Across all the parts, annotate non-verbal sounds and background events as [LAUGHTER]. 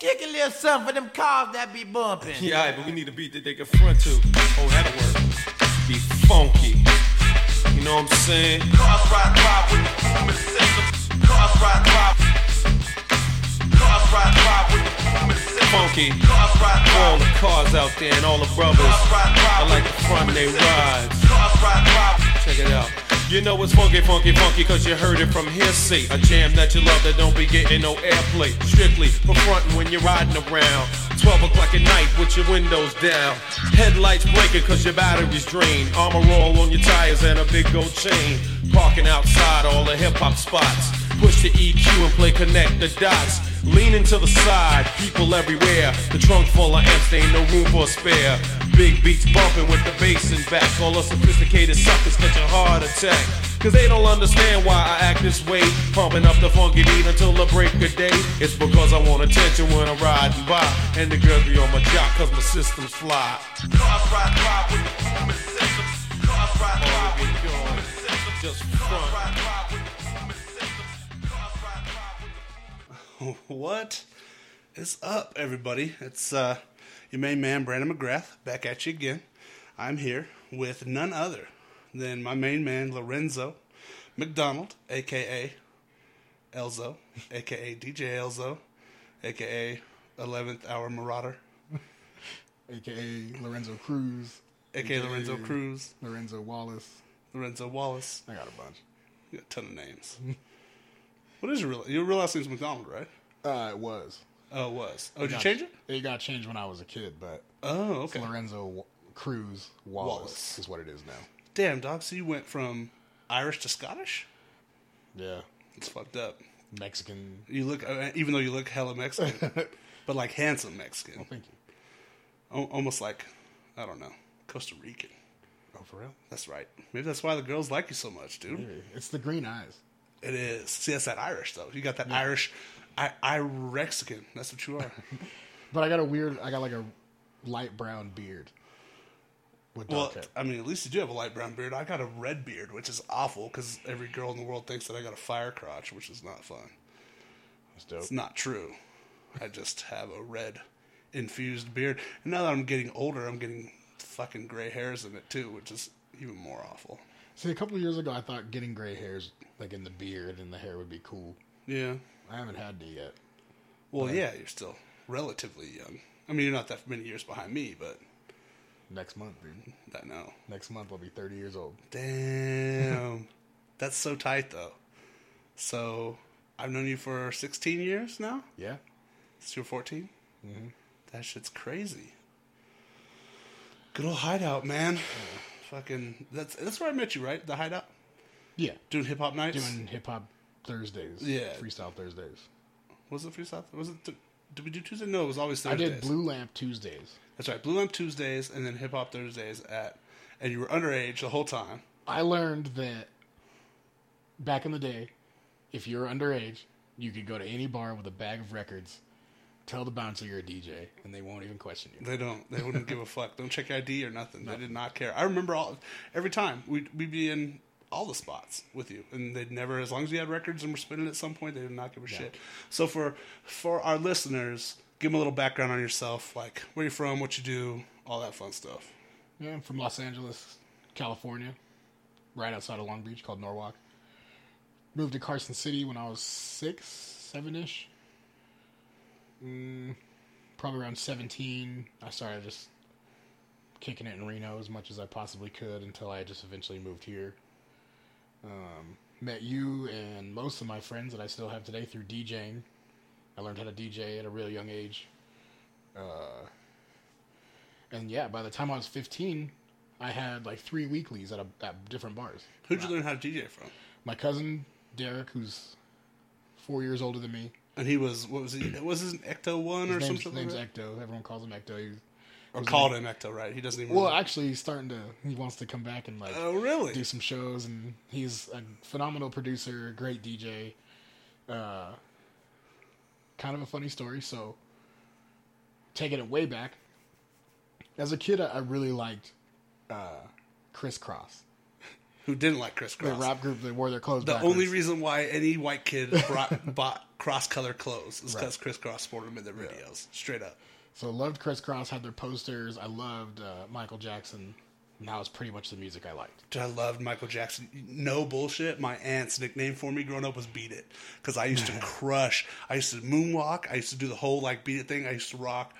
Kick a little something for them cars that be bumping. [LAUGHS] Yeah, alright, but we need a beat that they can front to. Oh, that'll work. Be funky. You know what I'm saying? Cars ride by with the booming system. Cars ride by. Cars ride by with the booming system. Funky. Cars ride by. All the cars out there and all the brothers. Cars ride by. I like the front they rides. Cars ride by. Check it out. You know it's funky, funky, funky, cause you heard it from hearsay. A jam that you love that don't be getting no airplay. Strictly for frontin' when you're riding around. 12 o'clock at night with your windows down. Headlights blinking cause your battery's drained. Armor roll on your tires and a big gold chain. Parking outside all the hip hop spots. Push the EQ and play connect the dots. Leaning to the side, people everywhere. The trunk full of amps, there ain't no room for a spare. Big beats bumping with the bass in back. All the sophisticated suckers catch a heart attack. Cause they don't understand why I act this way. Pumping up the funky beat until the break of day. It's because I want attention when I'm riding by. And the girls be on my jock cause my system's fly. Cars ride by with the What is up, everybody? It's uh, your main man, Brandon McGrath, back at you again. I'm here with none other than my main man, Lorenzo McDonald, aka Elzo, aka DJ Elzo, aka 11th Hour Marauder, aka Lorenzo Cruz, aka Lorenzo Cruz, Lorenzo Wallace. Lorenzo Wallace. I got a bunch. You got a ton of names. [LAUGHS] what is your real? Your real last name's McDonald, right? Uh, it was. Oh, it was. Oh, did you change it? It got changed when I was a kid, but Oh, okay. Lorenzo Cruz Wallace, Wallace. is what it is now. Damn, dog. So you went from Irish to Scottish? Yeah, It's fucked up. Mexican. You look, uh, even though you look hella Mexican, [LAUGHS] but like handsome Mexican, Thank you. Al- almost like I don't know, Costa Rican. Oh, for real? That's right. Maybe that's why the girls like you so much, dude. Maybe. It's the green eyes. It is. See, that's that Irish though. You got that Irish, I Irexican. That's what you are. [LAUGHS] But I got a weird. I got like a light brown beard. With well, hair. I mean, at least you do have a light brown beard. I got a red beard, which is awful because every girl in the world thinks that I got a fire crotch, which is not fun. That's dope. It's not true. I just have a red infused beard. And now that I'm getting older, I'm getting fucking gray hairs in it too, which is even more awful. See, a couple of years ago, I thought getting gray hairs, like in the beard and the hair, would be cool. Yeah. I haven't had any yet. Well, yeah, you're still relatively young. I mean, you're not that many years behind me, but Next month, dude. I know. Next month, I'll be 30 years old. Damn. [LAUGHS] That's so tight, though. So, I've known you for 16 years now? Yeah. Since you were 14? Mm-hmm. That shit's crazy. Good old hideout, man. Fucking, that's that's where I met you, right? The hideout? Yeah. Doing hip hop nights? Doing hip hop Thursdays. Yeah. Freestyle Thursdays. Was it freestyle? Was it? Th- did we do Tuesday? No, it was always Thursdays. I did Blue Lamp Tuesdays. That's right. Blue Lamp Tuesdays and then Hip Hop Thursdays at, and you were underage the whole time. I learned that back in the day, if you're underage, you could go to any bar with a bag of records, tell the bouncer you're a DJ, and they won't even question you. They don't. They wouldn't give a fuck. Don't check ID or nothing. They did not care. I remember all every time we'd we'd be in all the spots with you, and they'd never, as long as you had records and were spinning at some point, they did not give a shit. So for for our listeners, give them a little background on yourself, like where you're from, what you do, all that fun stuff. Yeah, I'm from Los Angeles, California, right outside of Long Beach, called Norwalk. Moved to Carson City when I was six, seven ish. Mm, probably around 17, I started just kicking it in Reno as much as I possibly could until I just eventually moved here. Um, met you and most of my friends that I still have today through DJing. I learned how to DJ at a real young age. Uh, and yeah, by the time I was 15, I had like three weeklies at, a, at different bars. Who'd you learn how to DJ from? My cousin Derek, who's four years older than me, And he was what was he? Was his Ecto one his or something? name's like? Ecto. Everyone calls him Ecto. He, Or called him Ecto, right? He doesn't even. well, actually, he's starting to. He wants to come back and like oh really? do some shows, and he's a phenomenal producer, great DJ. Uh, kind of a funny story. So, taking it way back, as a kid, I, I really liked uh, Kris Kross, [LAUGHS] Who didn't like Kris Kross? the rap group that wore their clothes. The backwards. only reason why any white kid brought, [LAUGHS] bought cross color clothes. Right. because Kris Kross sported them in their videos. Straight up. So loved Kris Kross, had their posters. I loved uh, Michael Jackson. And that was pretty much the music I liked. Dude, I loved Michael Jackson. No bullshit. My aunt's nickname for me growing up was Beat It because I used to [LAUGHS] crush. I used to moonwalk. I used to do the whole like Beat It thing. I used to rock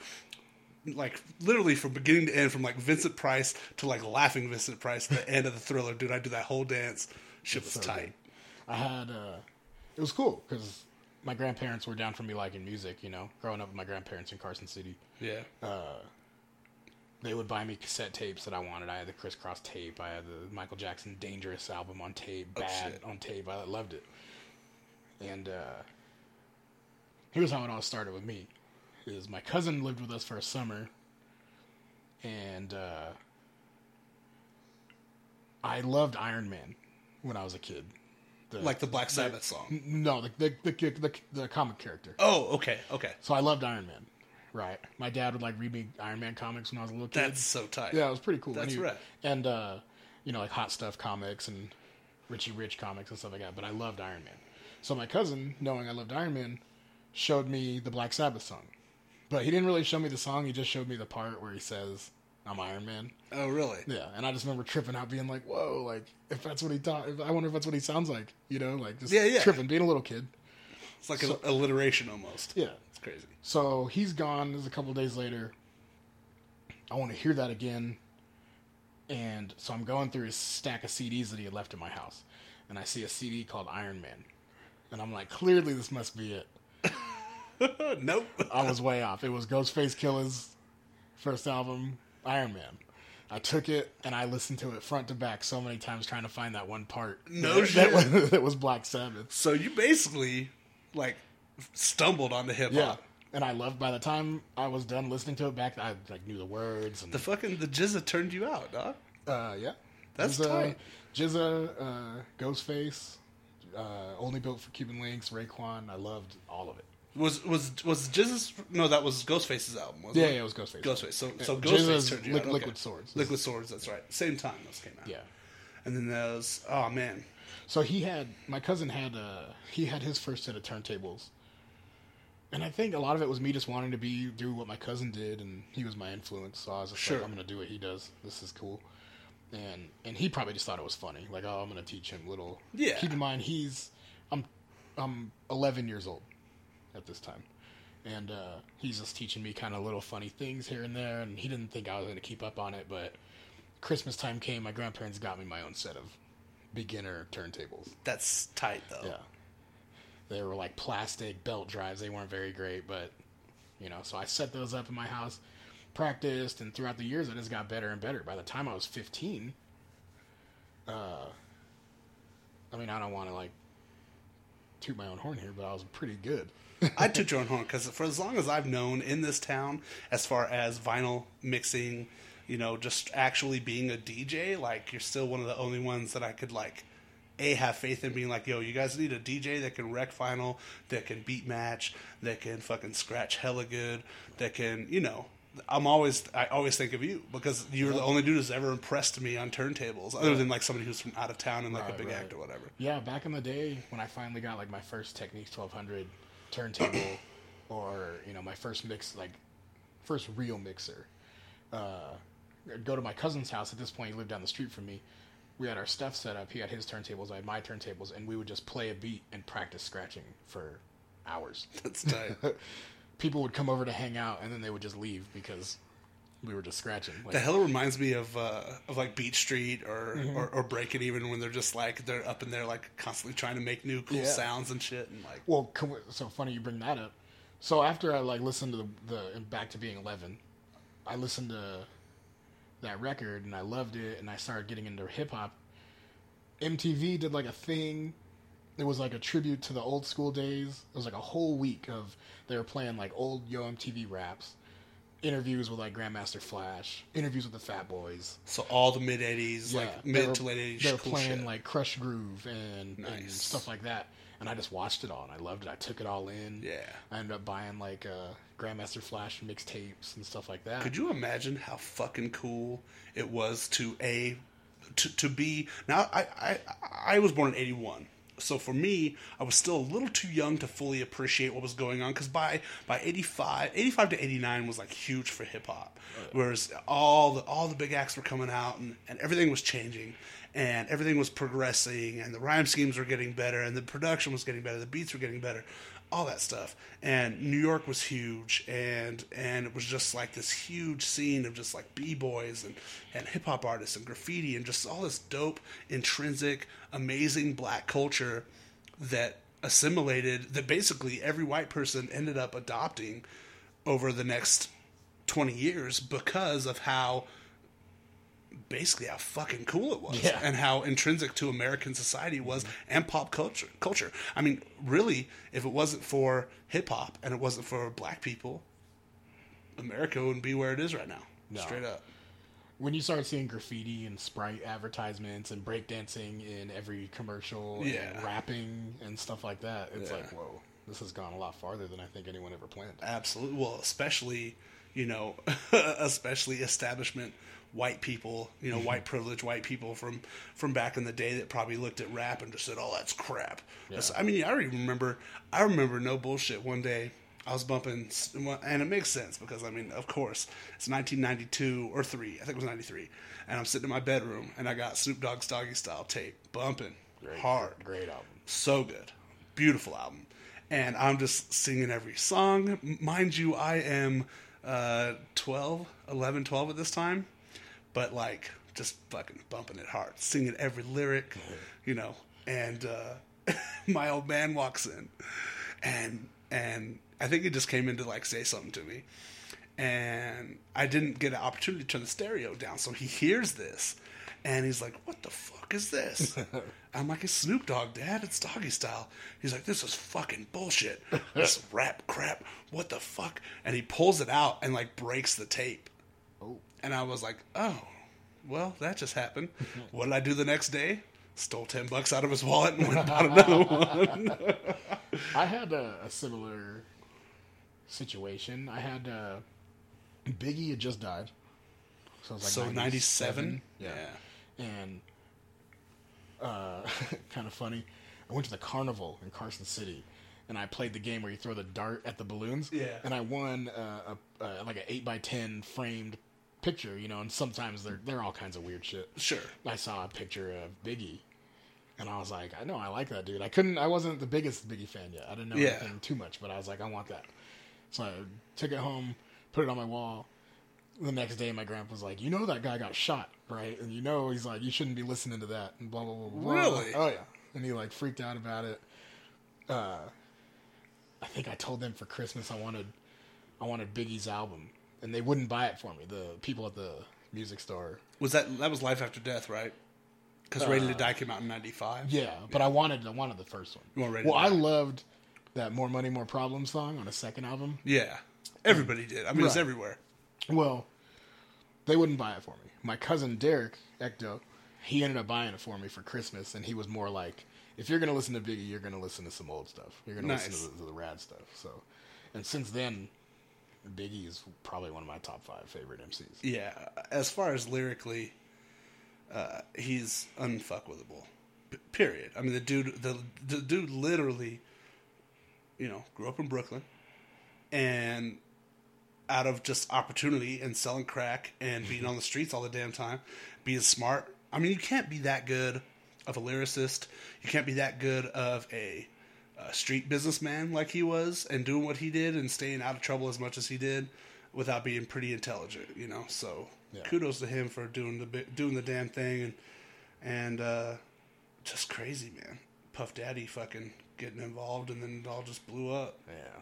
like literally from beginning to end, from like Vincent Price to like laughing Vincent Price the end of the Thriller. Dude, I do that whole dance. Shit was so tight. I had uh, it was cool because my grandparents were down for me liking music. You know, growing up with my grandparents in Carson City, Yeah. they would buy me cassette tapes that I wanted. I had the Kris Kross tape. I had the Michael Jackson Dangerous album on tape. Oh, Bad shit. on tape. I loved it. And uh, here's how it all started with me: is my cousin lived with us for a summer, and uh, I loved Iron Man when I was a kid. The, like the Black Sabbath song. No, the the, the the the comic character. Oh, okay, okay. So I loved Iron Man. Right. My dad would like read me Iron Man comics when I was a little kid. That's so tight. yeah, it was pretty cool. That's and he- right. And uh, you know, like Hot Stuff comics and Richie Rich comics and stuff like that. But I loved Iron Man. So my cousin, knowing I loved Iron Man, showed me the Black Sabbath song. But he didn't really show me the song. He just showed me the part where he says, "I'm Iron Man." Oh, really? Yeah, and I just remember tripping out, being like, "Whoa!" Like, if that's what he thought, if, I wonder if that's what he sounds like. You know, like just Yeah, yeah. tripping, being a little kid. It's like an alliteration almost. Yeah. It's crazy. So he's gone. This is a couple days later. I want to hear that again. And so I'm going through his stack of CDs that he had left in my house. And I see a CD called Iron Man. And I'm like, clearly this must be it. [LAUGHS] nope. I was way off. It was Ghostface Killah's first album, Iron Man. I took it and I listened to it front to back so many times trying to find that one part. No that, shit. That was, that was Black Sabbath. So you basically like stumbled onto hip Yeah. hop. And I loved by the time I was done listening to it back, I like knew the words and The fucking the jizza turned you out, dog. Uh, yeah. That's Jizza, tight. Jizza, uh, Ghostface, uh, only built for Cuban links, Raekwon. I loved all of it. Was was was Jesus? No, that was Ghostface's album. Wasn't Yeah, it? yeah, it was Ghostface. Ghostface. So so Ghostface turned you okay. Liquid Swords. Liquid Swords. That's right. Same time those came out. Yeah. And then there's oh man, So he had my cousin had uh he had his first set of turntables, and I think a lot of it was me just wanting to be do what my cousin did, and he was my influence. So I was just Sure. like, I'm gonna do what he does. This is cool. And and he probably just thought it was funny. Like, oh, I'm gonna teach him little. Yeah. Keep in mind, he's I'm I'm 11 years old at this time, and uh, he's just teaching me kind of little funny things here and there. And he didn't think I was gonna keep up on it, but Christmas time came. My grandparents got me my own set of beginner turntables. that's tight though. Yeah. They were like plastic belt drives. They weren't very great, but you know, so I set those up in my house, practiced, and throughout the years I just got better and better. By the time I was 15, uh, I mean, I don't want to like toot my own horn here, but I was pretty good. I took your own horn because for as long as I've known in this town, as far as vinyl mixing, you know, just actually being a DJ, like you're still one of the only ones that I could like, a have faith in being like, yo, you guys need a DJ that can wreck vinyl, that can beat match, that can fucking scratch hella good, that can, you know. I'm always, I always think of you because you're the only dude who's ever impressed me on turntables, other than like somebody who's from out of town and like a big right. act or whatever. Yeah, back in the day when I finally got like my first Technics 1200 turntable, or you know my first mix, like first real mixer. Uh, I'd go to my cousin's house. At this point, he lived down the street from me. We had our stuff set up. He had his turntables. I had my turntables, and we would just play a beat and practice scratching for hours. [LAUGHS] That's tight. [LAUGHS] People would come over to hang out, and then they would just leave because we were just scratching. Like, The hell reminds me of uh, of like Beat Street or, Mm-hmm. or or Break It Even when they're just like they're up in there like constantly trying to make new cool Yeah. sounds and shit and like Well, co- so funny you bring that up. So after I like listened to the, the back to being eleven, I listened to that record and I loved it, and I started getting into hip hop. MTV did like a thing. It was like a tribute to the old school days. It was like a whole week of they were playing like old Yo MTV raps, interviews with like Grandmaster Flash, interviews with the Fat Boys. so all the mid '80s Yeah, like mid were- to late '80s They were cool playing shit. like Krush Groove and, and stuff like that, and I just watched it all and I loved it. I took it all in. Yeah. I ended up buying like uh, Grandmaster Flash mixtapes and stuff like that. Could you imagine how fucking cool it was to a to, to be now? I, I I was born in '81, so for me, I was still a little too young to fully appreciate what was going on because by by 85, 85 to 89 was like huge for hip hop. Whereas all the all the big acts were coming out and, and everything was changing and everything was progressing and the rhyme schemes were getting better and the production was getting better, the beats were getting better, all that stuff. And New York was huge and and it was just like this huge scene of just like b-boys and, and hip hop artists and graffiti and just all this dope, intrinsic, amazing black culture that assimilated that basically every white person ended up adopting over the next 20 years because of how basically how fucking cool it was Yeah. and how intrinsic to American society it was and pop culture culture. I mean, really, if it wasn't for hip hop and it wasn't for black people, America wouldn't be where it is right now. No. Straight up. when you start seeing graffiti and Sprite advertisements and breakdancing in every commercial Yeah. and rapping and stuff like that, it's Yeah. like, whoa, this has gone a lot farther than I think anyone ever planned. Absolutely. Well, especially, you know, [LAUGHS] especially establishment white people, you know, white privileged white people from from back in the day that probably looked at rap and just said, "Oh, that's crap." That's- I mean, I remember. I remember no bullshit. One day, I was bumping, and it makes sense because I mean, of course, it's 1992 or three. I think it was 93, and I'm sitting in my bedroom and I got Snoop Dogg's Doggy Style tape bumping hard Great album. so good beautiful album and i'm just singing every song mind you i am uh 12 11 12 at this time but like just fucking bumping it hard singing every lyric you know and uh [LAUGHS] my old man walks in and and i think he just came in to like say something to me and I didn't get an opportunity to turn the stereo down. So he hears this, and he's like, "What the fuck is this?" [LAUGHS] I'm like, "It's Snoop Dogg, Dad. It's Doggy Style." He's like, "This is fucking bullshit. This [LAUGHS] rap crap. What the fuck?" And he pulls it out and like breaks the tape. And I was like, "Oh, well, that just happened." [LAUGHS] what did I do the next day? Stole ten bucks out of his wallet and went and bought another [LAUGHS] one. I had a, a similar situation. I had uh, Biggie had just died. So like so ninety-seven. Yeah. And uh, [LAUGHS] kind of funny. I went to the carnival in Carson City, and I played the game where you throw the dart at the balloons. Yeah. And I won uh, a, uh, like an eight by ten framed picture, you know. And sometimes they're they're all kinds of weird shit. Sure. I saw a picture of Biggie, and I was like, I know I like that dude. I couldn't. I wasn't the biggest Biggie fan yet. I didn't know Yeah. anything too much, but I was like, I want that. So I took it home, put it on my wall. The next day, my grandpa was like, "You know that guy got shot, right? And you know he's like, you shouldn't be listening to that." And blah blah blah. blah. Really? Oh yeah. And he like freaked out about it. Uh, I think I told them for Christmas I wanted, I wanted Biggie's album, and they wouldn't buy it for me. The people at the music store Was that that was Life After Death, right? Because Ready to uh, Die came out in '95. Yeah, but I wanted I wanted the first one. You want Ready well, I loved that "More Money, More Problems" song on a second album. Yeah, everybody did. I mean, it's everywhere. Well, they wouldn't buy it for me. My cousin Derek Ecto, he ended up buying it for me for Christmas, and he was more like, "If you're gonna listen to Biggie, you're gonna listen to some old stuff. You're gonna listen to the, to the rad stuff." So, and since then, Biggie is probably one of my top five favorite MCs. Yeah, as far as lyrically, uh, he's unfuckwithable. P- period. I mean, the dude, the, the dude, literally, you know, grew up in Brooklyn, and out of just opportunity and selling crack and being on the streets all the damn time, being smart. I mean, you can't be that good of a lyricist. You can't be that good of a, a street businessman like he was and doing what he did and staying out of trouble as much as he did without being pretty intelligent, you know. So Yeah. kudos to him for doing the doing the damn thing and and uh, just crazy, man. Puff Daddy fucking getting involved and then it all just blew up. Yeah.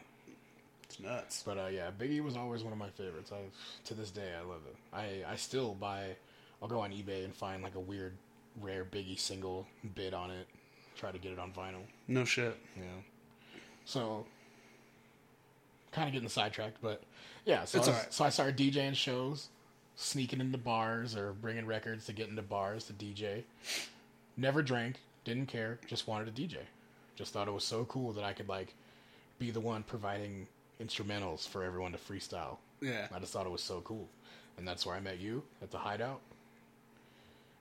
It's nuts. But uh, yeah, Biggie was always one of my favorites. I to this day I love it. I I still buy. I'll go on eBay and find like a weird, rare Biggie single, bid on it, try to get it on vinyl. No shit. Yeah. So. Kind of getting sidetracked, but yeah. So It's I, was- so I started DJing shows, sneaking into bars or bringing records to get into bars to DJ. Never drank, didn't care, just wanted to DJ. Just thought it was so cool that I could like be the one providing instrumentals for everyone to freestyle. Yeah. I just thought it was so cool. And that's where I met you at the Hideout.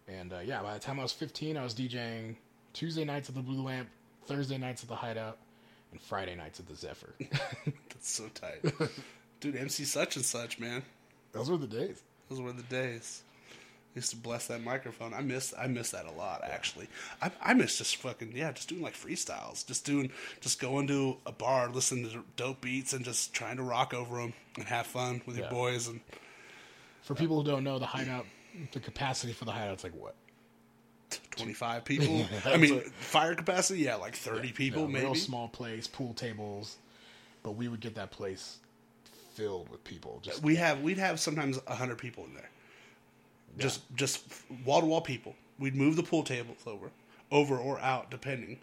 And uh, yeah, by the time I was 15, I was DJing Tuesday nights at the Blue Lamp Thursday nights at the Hideout and Friday nights at the Zephyr. [LAUGHS] That's so tight, dude. MC such and such, man. Those were the days. Those were the days. I used to bless that microphone. I miss I miss that a lot actually. I, I miss just fucking yeah, just doing like freestyles, just doing just going to a bar, listening to dope beats, and just trying to rock over them and have fun with your boys. And For people who don't know, the Hideout, the capacity for the Hideout's like what? Twenty five people. [LAUGHS] I mean, fire capacity, yeah, like thirty people Yeah, maybe. Real small place, pool tables, but we would get that place filled with people. Just we have we'd have sometimes hundred people in there. Just just wall to wall people. We'd move the pool tables over, over or out depending,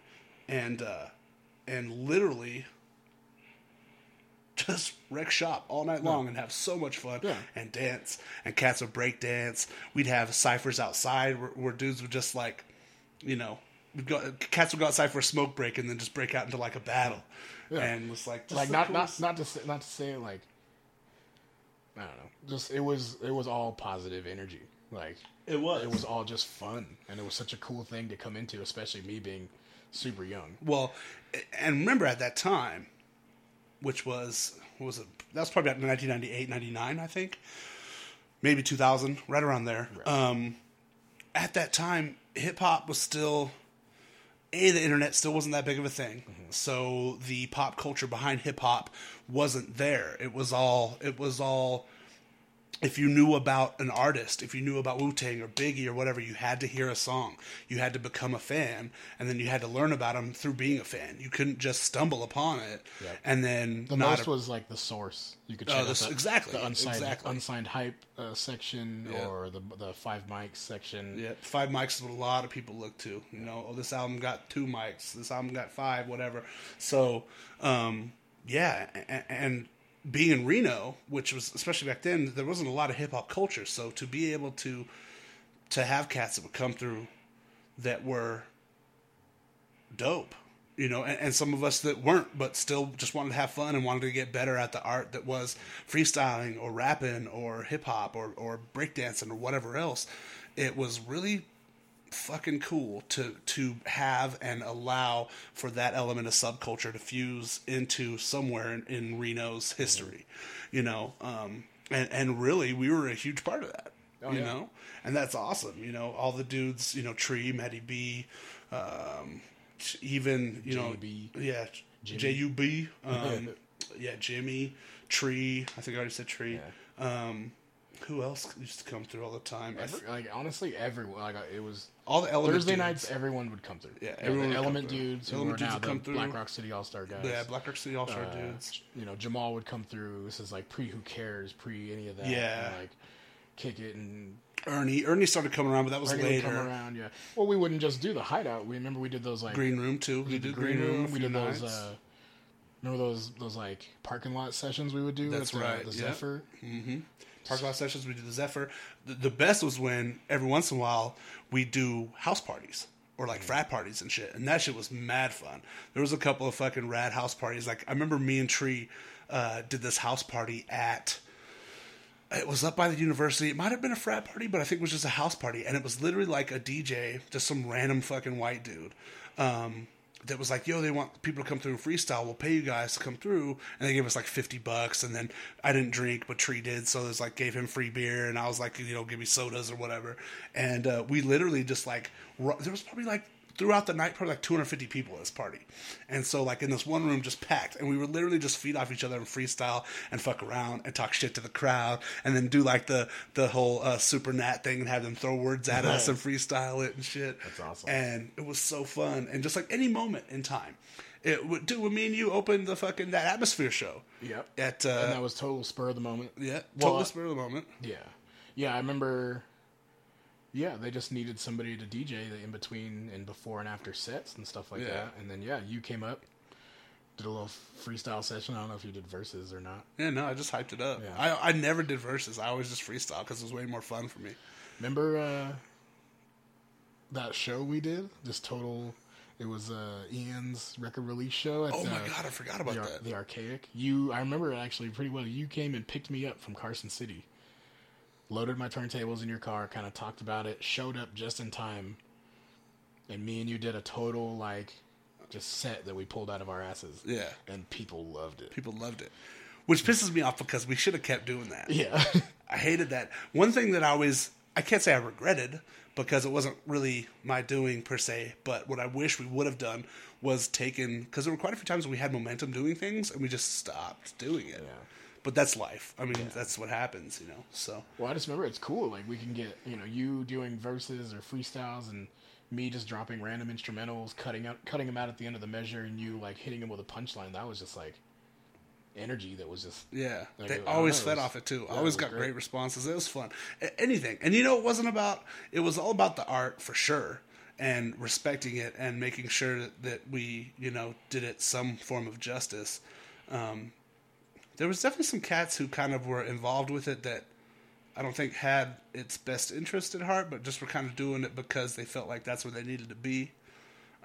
and uh, and literally just wreck shop all night long and have so much fun Yeah. and dance and cats would break dance. We'd have ciphers outside where, where dudes would just like, you know, we'd go, cats would go outside for a smoke break and then just break out into like a battle, Yeah. and was like just like not not coolest- not to say, not to say it like I don't know. Just it was it was all positive energy. Like It was. it was all just fun, and it was such a cool thing to come into, especially me being super young. Well, and remember at that time, which was what was it? That was probably about 1998, 99, I think, maybe 2000, right around there. Um, at that time, hip hop was still a the internet still wasn't that big of a thing, so the pop culture behind hip hop wasn't there. It was all it was all if you knew about an artist, if you knew about Wu Tang or Biggie or whatever, you had to hear a song. You had to become a fan, and then you had to learn about them through being a fan. You couldn't just stumble upon it Yeah. and then The not most a- was like the source. You could Oh, check out this- the, exactly, the unsigned exactly. unsigned hype uh, section Yeah. or the the five mics section. Yeah, five mics is what a lot of people look to. You know, oh, this album got two mics. This album got five, whatever. So, um, yeah, and, and being in Reno, which was especially back then, there wasn't a lot of hip hop culture. So to be able to to have cats that would come through that were dope, you know, and, and some of us that weren't, but still just wanted to have fun and wanted to get better at the art that was freestyling or rapping or hip hop or, or breakdancing or whatever else. It was really fucking cool to to have and allow for that element of subculture to fuse into somewhere in, in Reno's history, you know. Um, and and really, we were a huge part of that, you yeah. know. And that's awesome, you know. All the dudes, you know, Tree, Matty B, um, even you know, JB. yeah, J U B, [LAUGHS] um, yeah, Jimmy, Tree. I think I already said Tree. Um, who else used to come through all the time? Every, like honestly, everyone like uh, it was all the element Thursday dudes. nights. Everyone would come through. Yeah, everyone would the come Element through. dudes who Element are dudes now would the come through. Black Rock City All Star guys. Yeah, Black Rock City All Star Uh, dudes. You know, Jamal would come through. This is like pre Who Cares, pre any of that. Yeah. and, like kick it and Ernie, Ernie started coming around, but that was Ernie would later. come around. Yeah. Well, we wouldn't just do the hideout. We remember we did those like Green Room too. We the did green room. a We few did those. nights. Uh, remember those those like parking lot sessions we would do. That's with the, right, The yeah. Zephyr. Park lot sessions. We did the Zephyr. The, the best was when every once in a while we do house parties or like frat parties and shit, and that shit was mad fun. There was a couple of fucking rad house parties. Like I remember me and Tree uh, did this house party at. It was up by the university. It might have been a frat party, but I think it was just a house party, and it was literally like a DJ, just some random fucking white dude. Um, that was like, yo, they want people to come through and freestyle. We'll pay you guys to come through, and they gave us like fifty bucks. And then I didn't drink, but Tree did, so was like gave him free beer, and I was like, you know, give me sodas or whatever. And uh, we literally just like there was probably like throughout the night, probably like 250 people at this party. And so, like, in this one room, just packed. And we would literally just feed off each other and freestyle and fuck around and talk shit to the crowd and then do, like, the, the whole uh, super nat thing and have them throw words at us and freestyle it and shit. That's awesome. And it was so fun. And just like any moment in time. It would, dude, when me and you opened the fucking, that atmosphere show. Yep. At, and uh, that was total spur of the moment. yeah, total uh, spur of the moment. Yeah, yeah. I remember. Yeah, they just needed somebody to DJ the in between and before and after sets and stuff like Yeah. that. And then yeah, you came up, did a little freestyle session. I don't know if you did verses or not. Yeah, no, I just hyped it up. Yeah. I, I never did verses. I always just freestyle because it was way more fun for me. Remember uh, that show we did? This total. It was uh, Ian's record release show. At Oh the, my God, I forgot about the, that. the archaic. You, I remember it actually pretty well. You came and picked me up from Carson City, loaded my turntables in your car, kind of talked about it, showed up just in time, and me and you did a total like just set that we pulled out of our asses. Yeah. and people loved it. People loved it, which pisses me off because we should have kept doing that. Yeah, [LAUGHS] I hated that. One thing that I always, I can't say I regretted because it wasn't really my doing per se, but what I wish we would have done was taken, because there were quite a few times we had momentum doing things and we just stopped doing it. Yeah. But that's life. I mean, that's what happens, you know? So, Well, I just remember it's cool. Like we can get you know you doing verses or freestyles, and me just dropping random instrumentals, cutting out cutting them out at the end of the measure, and you like hitting them with a punchline. That was just like energy. That was just yeah. Like, they always fed was- off it too. yeah, it always got great. great responses. It was fun. Anything. And you know, it wasn't about, it was all about the art for sure. And respecting it and making sure that, that we, you know, did it some form of justice. Um, there was definitely some cats who kind of were involved with it that I don't think had its best interest at heart, but just were kind of doing it because they felt like that's where they needed to be.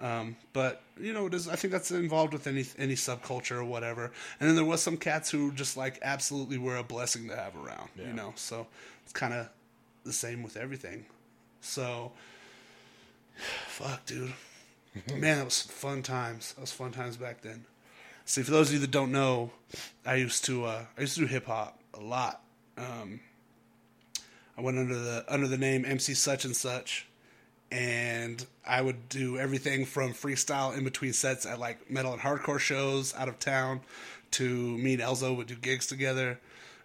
Um, but you know, it is. I think that's involved with any any subculture or whatever. And then there was some cats who just like absolutely were a blessing to have around. Yeah. You know, so it's kind of the same with everything. So, [SIGHS] fuck, dude, [LAUGHS] man, that was fun times. That was fun times back then. See, for those of you that don't know, I used to uh, I used to do hip hop a lot. Um, I went under the under the name MC Such and Such, and I would do everything from freestyle in between sets at like metal and hardcore shows out of town, to me and Elzo would do gigs together.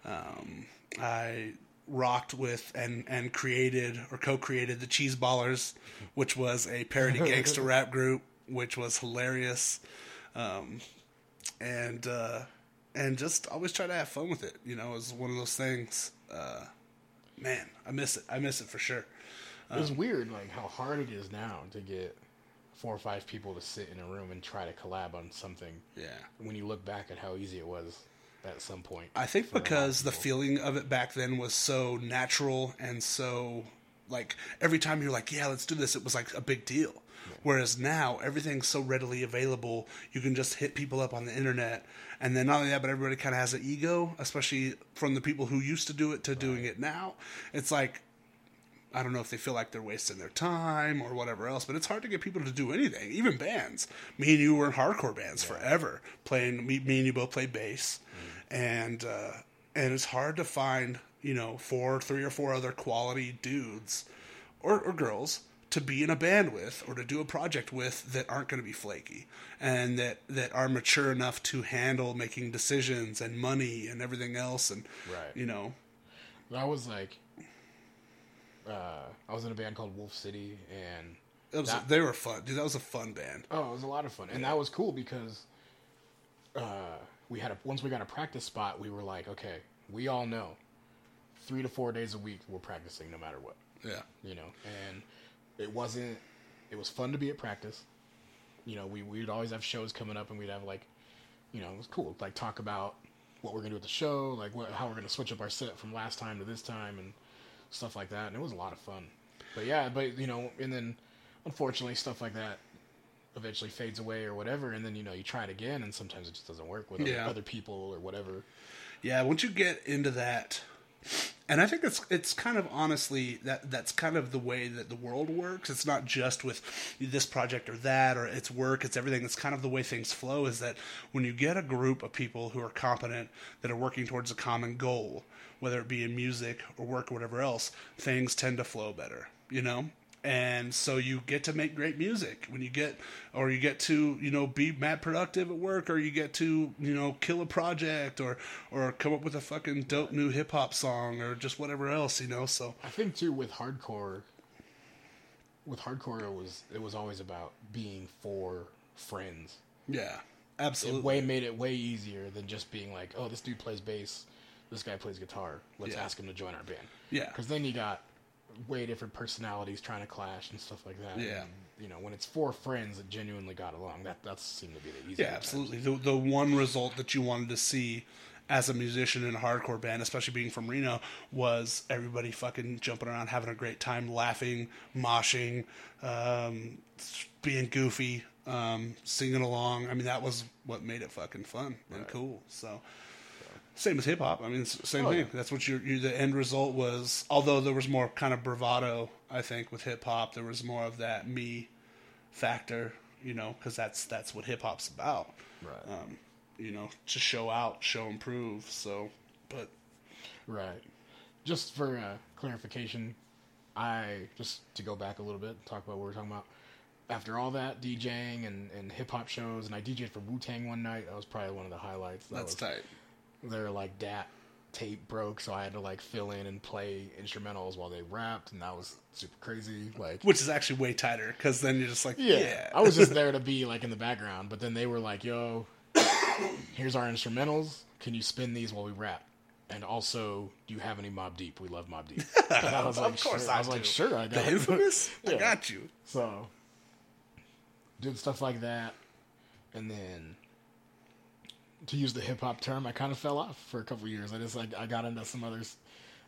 Um, I rocked with and and created or co-created the Cheese Ballers, which was a parody [LAUGHS] gangster rap group, which was hilarious Um, and uh, and just always try to have fun with it. You know, it was one of those things. Uh, man, I miss it. I miss it for sure. it was weird. Like how hard it is now to get four or five people to sit in a room and try to collab on something. Yeah, When you look back at how easy it was at some point. I think for a lot of because the feeling of it back then was so natural and so like every time you're like, yeah, let's do this, it was like a big deal. Whereas now everything's so readily available, you can just hit people up on the internet, and then not only that, but everybody kind of has an ego, especially from the people who used to do it to doing it now. It's like I don't know if they feel like they're wasting their time or whatever else, but it's hard to get people to do anything, even bands. Me and you were in hardcore bands forever, playing. Me, me and you both played bass, and uh, and it's hard to find you know four, three or four other quality dudes or, or girls to be in a band with or to do a project with that aren't going to be flaky and that that are mature enough to handle making decisions and money and everything else and Right. you know. I was like, uh, I was in a band called Wolf City, and it was, That- they were fun. Dude that was a fun band. Oh, it was a lot of fun, and that was cool because uh, we had a once we got a practice spot, we were like, okay, we all know three to four days a week we're practicing no matter what, yeah you know, and it wasn't. It was fun to be at practice. You know, we we'd always have shows coming up, and we'd have like, you know, it was cool. Like talk about what we're gonna do with the show, like what, how we're gonna switch up our set from last time to this time, and stuff like that. And it was a lot of fun. But yeah, but you know, and then unfortunately stuff like that eventually fades away or whatever, and then you know you try it again, and sometimes it just doesn't work with Yeah. other people or whatever. Yeah, once you get into that, and I think it's it's kind of honestly that that's kind of the way that the world works. It's not just with this project or that or it's work. It's everything. It's kind of the way things flow. Is that when you get a group of people who are competent that are working towards a common goal, whether it be in music or work or whatever else, things tend to flow better. You know and so you get to make great music when you get or you get to you know be mad productive at work or you get to you know kill a project or or come up with a fucking dope new hip hop song or just whatever else you know so I think too with hardcore. With hardcore, it was it was always about being for friends. yeah It absolutely way made it way easier than just being like, oh, this dude plays bass, this guy plays guitar. Let's Yeah. ask him to join our band. Yeah. because then you got way different personalities trying to clash and stuff like that. Yeah. And, you know, when it's four friends that genuinely got along, that that seemed to be the easier. Yeah, absolutely. The the one result that you wanted to see as a musician in a hardcore band, especially being from Reno, was everybody fucking jumping around, having a great time, laughing, moshing, um, being goofy, um, singing along. I mean, that was what made it fucking fun and cool. So. Same as hip hop. I mean, same Oh, thing. yeah. That's what your, your the end result was. Although there was more kind of bravado, I think with hip hop, there was more of that me factor. you know, because that's that's what hip hop's about. Right. Um, you know, to show out, show and prove. So, but Right. Just for uh, clarification, I just to go back a little bit, and talk about what we're talking about. After all that DJing and, and hip hop shows, and I DJed for Wu Tang one night. That was probably one of the highlights. That that's was, tight. Their like DAT tape broke, so I had to like fill in and play instrumentals while they rapped, and that was super crazy. Like, Which is actually way tighter because then you're just like, yeah, yeah. I was just there to [LAUGHS] be like in the background, but then they were like, "Yo, here's our instrumentals. Can you spin these while we rap?" And also, do you have any Mobb Deep? We love Mobb Deep. [LAUGHS] And I was like, of course sure. I, I was like, sure, I got the infamous. [LAUGHS] I got you. So, did stuff like that, and then to use the hip hop term, I kind of fell off for a couple years. I just like I got into some others,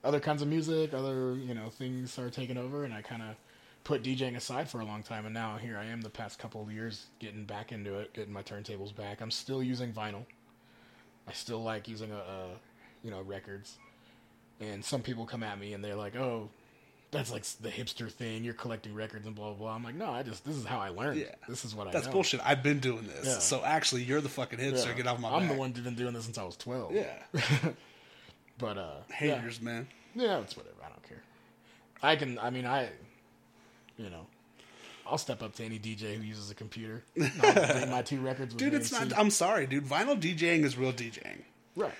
other kinds of music, other you know things started taking over, and I kind of put DJing aside for a long time. And now here I am, the past couple of years, getting back into it, getting my turntables back. I'm still using vinyl. I still like using a, a you know records, and some people come at me and they're like, oh. That's like the hipster thing. You're collecting records and blah blah blah. I'm like, no, I just this is how I learned. Yeah. This is what I That's bullshit. I've been doing this. Yeah. So actually, you're the fucking hipster. Yeah. Get off my I'm back. the one who's been doing this since I was 12. Yeah. [LAUGHS] But uh yeah. Haters, man. Yeah, it's whatever. I don't care. I can I mean I you know I'll step up to any DJ who uses a computer. [LAUGHS] I'll bring my two records with Dude, it's not. I'm sorry, dude. Vinyl DJing is real DJing. right.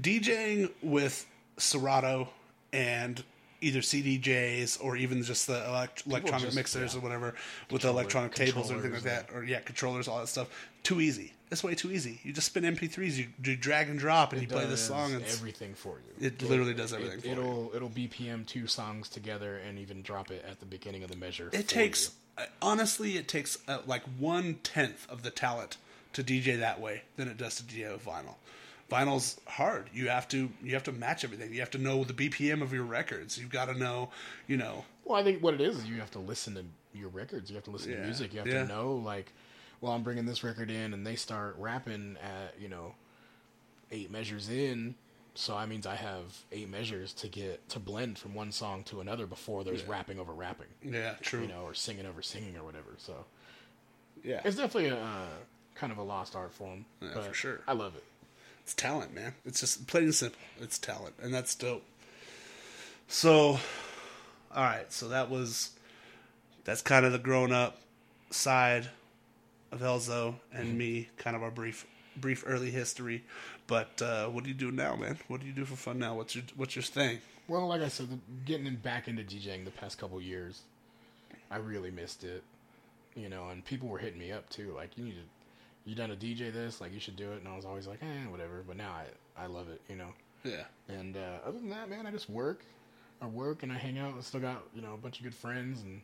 DJing with Serato and either CDJs or even just the elect- electronic just- mixers yeah. or whatever with the electronic tables or anything like that, or yeah, controllers, all that stuff. Too easy. It's way too easy. You just spin MP3s, you, you drag and drop, and you play this song. And it's, everything for you. it literally does everything for. It'll it'll BPM two songs together and even drop it at the beginning of the measure. it takes you. uh, honestly, it takes uh, like one tenth of the talent to DJ that way than it does to DJ vinyl. Vinyl's hard. You have to you have to match everything. You have to know the BPM of your records. You've got to know, you know, Well, I think what it is is you have to listen to your records. You have to listen Yeah, to music. You have yeah. to know like, well, I'm bringing this record in, and they start rapping at you know, eight measures in. So that means I have eight measures to get to blend from one song to another before there's rapping over rapping, yeah, true. you know, or singing over singing or whatever. So yeah, it's definitely a uh, kind of a lost art form. Yeah, but for sure. I love it. It's talent, man. It's just plain and simple. It's talent, and that's dope. So, all right. So that was that's kind of the grown up side of Elzo and me, kind of our brief brief early history. But uh, what do you do now, man? What do you do for fun now? What's your what's your thing? Well, like I said, getting back into DJing the past couple years, I really missed it. You know, and people were hitting me up too, like you need to, you done a DJ this, like you should do it, and I was always like, eh, whatever. But now I, I love it, you know. Yeah, And uh, other than that, man, I just work, I work and I hang out. I still got you know a bunch of good friends and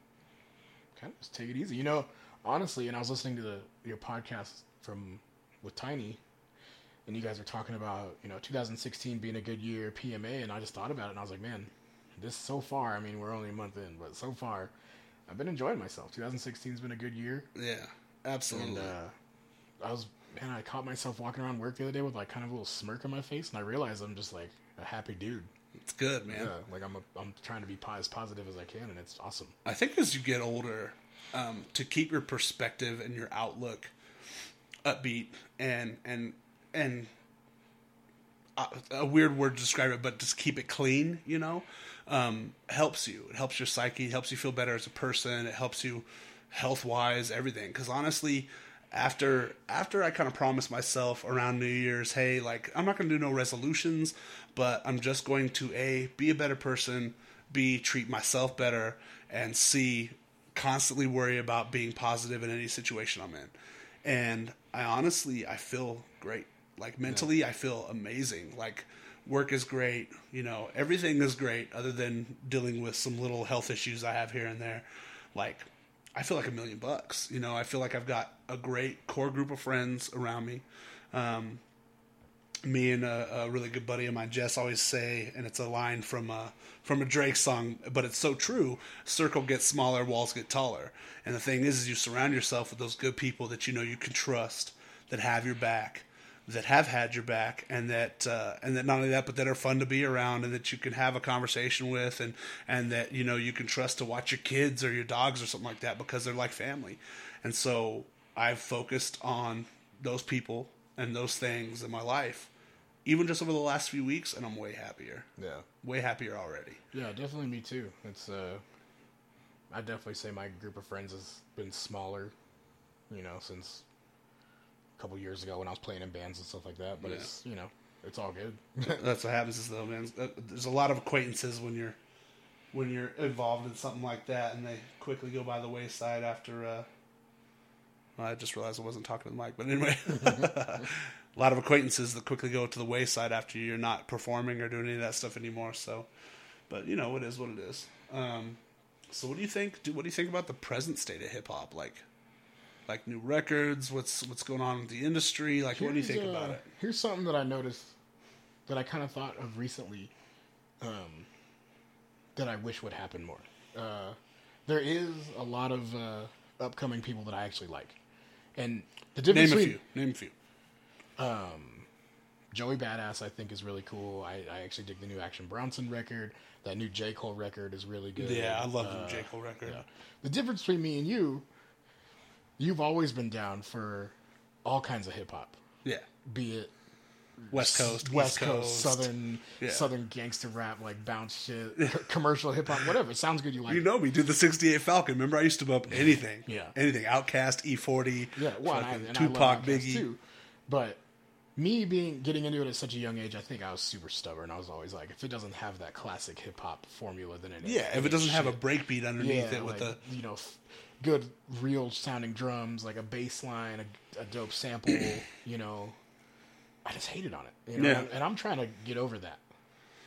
kind of just take it easy, you know. Honestly, and I was listening to the your podcast from with Tiny, and you guys were talking about you know 2016 being a good year PMA, and I just thought about it, and I was like, man, this so far. I mean, we're only a month in, but so far, I've been enjoying myself. 2016's been a good year, yeah, absolutely. and uh, I was man, I caught myself walking around work the other day with like kind of a little smirk on my face, and I realized I'm just like a happy dude. it's good, man. Yeah, like I'm a, I'm trying to be as positive as I can, and it's awesome. I think as you get older, um, to keep your perspective and your outlook upbeat and and and uh, a weird word to describe it, but just keep it clean, you know, um, helps you. It helps your psyche. It helps you feel better as a person. It helps you health wise, everything. Because honestly, after after I kind of promised myself around New Year's, hey, like I'm not going to do no resolutions, but I'm just going to a be a better person, b treat myself better, and c constantly worry about being positive in any situation I'm in. And I honestly, I feel great. Like mentally, I feel amazing. Like work is great. You know, everything is great other than dealing with some little health issues I have here and there. Like, I feel like a million bucks. You know, I feel like I've got a great core group of friends around me. Um, me and a, a really good buddy of mine, Jess, always say, and it's a line from a from a Drake song, but it's so true. Circle gets smaller, walls get taller. And the thing is, is you surround yourself with those good people that you know you can trust, that have your back, that have had your back, and that uh, and that not only that, but that are fun to be around, and that you can have a conversation with, and and that you know you can trust to watch your kids or your dogs or something like that because they're like family. And so I've focused on those people and those things in my life, even just over the last few weeks, and I'm way happier. Yeah. Way happier already. Yeah, definitely me too. It's uh I definitely say my group of friends has been smaller, you know, since a couple years ago when I was playing in bands and stuff like that. But Yeah. it's you know, it's all good. [LAUGHS] That's what happens, is though, man. Uh, There's a lot of acquaintances when you're when you're involved in something like that, and they quickly go by the wayside after. Uh, well, I just realized I wasn't talking to the mic, but anyway, [LAUGHS] a lot of acquaintances that quickly go to the wayside after you're not performing or doing any of that stuff anymore. So, but you know, it is what it is. Um, so, what do you think? Do, what do you think about the present state of hip hop? Like, like new records? What's what's going on with the industry? Like, what do you Here's, think about it? Here's something that I noticed that I kind of thought of recently um, that I wish would happen more. Uh, there is a lot of uh, upcoming people that I actually like. And the difference Name a between few. Name a few. Um, Joey Badass, I think, is really cool. I, I actually dig the new Action Bronson record. That new J. Cole record is really good. Yeah, I love Uh, the J Cole record. yeah. The difference between me and you, you've always been down for all kinds of hip hop, Yeah. be it West Coast, West East Coast, Southern, Yeah. Southern gangster rap, like bounce shit, c- commercial hip hop, whatever. It sounds good. You like You it. know me, dude. The '68 Falcon. Remember, I used to bump anything. Yeah. anything. Outkast, E40, Yeah, well, and I, and Tupac, Biggie. too. But me being getting into it at such a young age, I think I was super stubborn. I was always like, if it doesn't have that classic hip hop formula, then it Yeah, if it doesn't have a breakbeat underneath yeah, it with like, the you know f- good real sounding drums, like a bass line, a, a dope sample, [CLEARS THROAT] you know, I just hated on it. You know? Yeah. and, and I'm trying to get over that.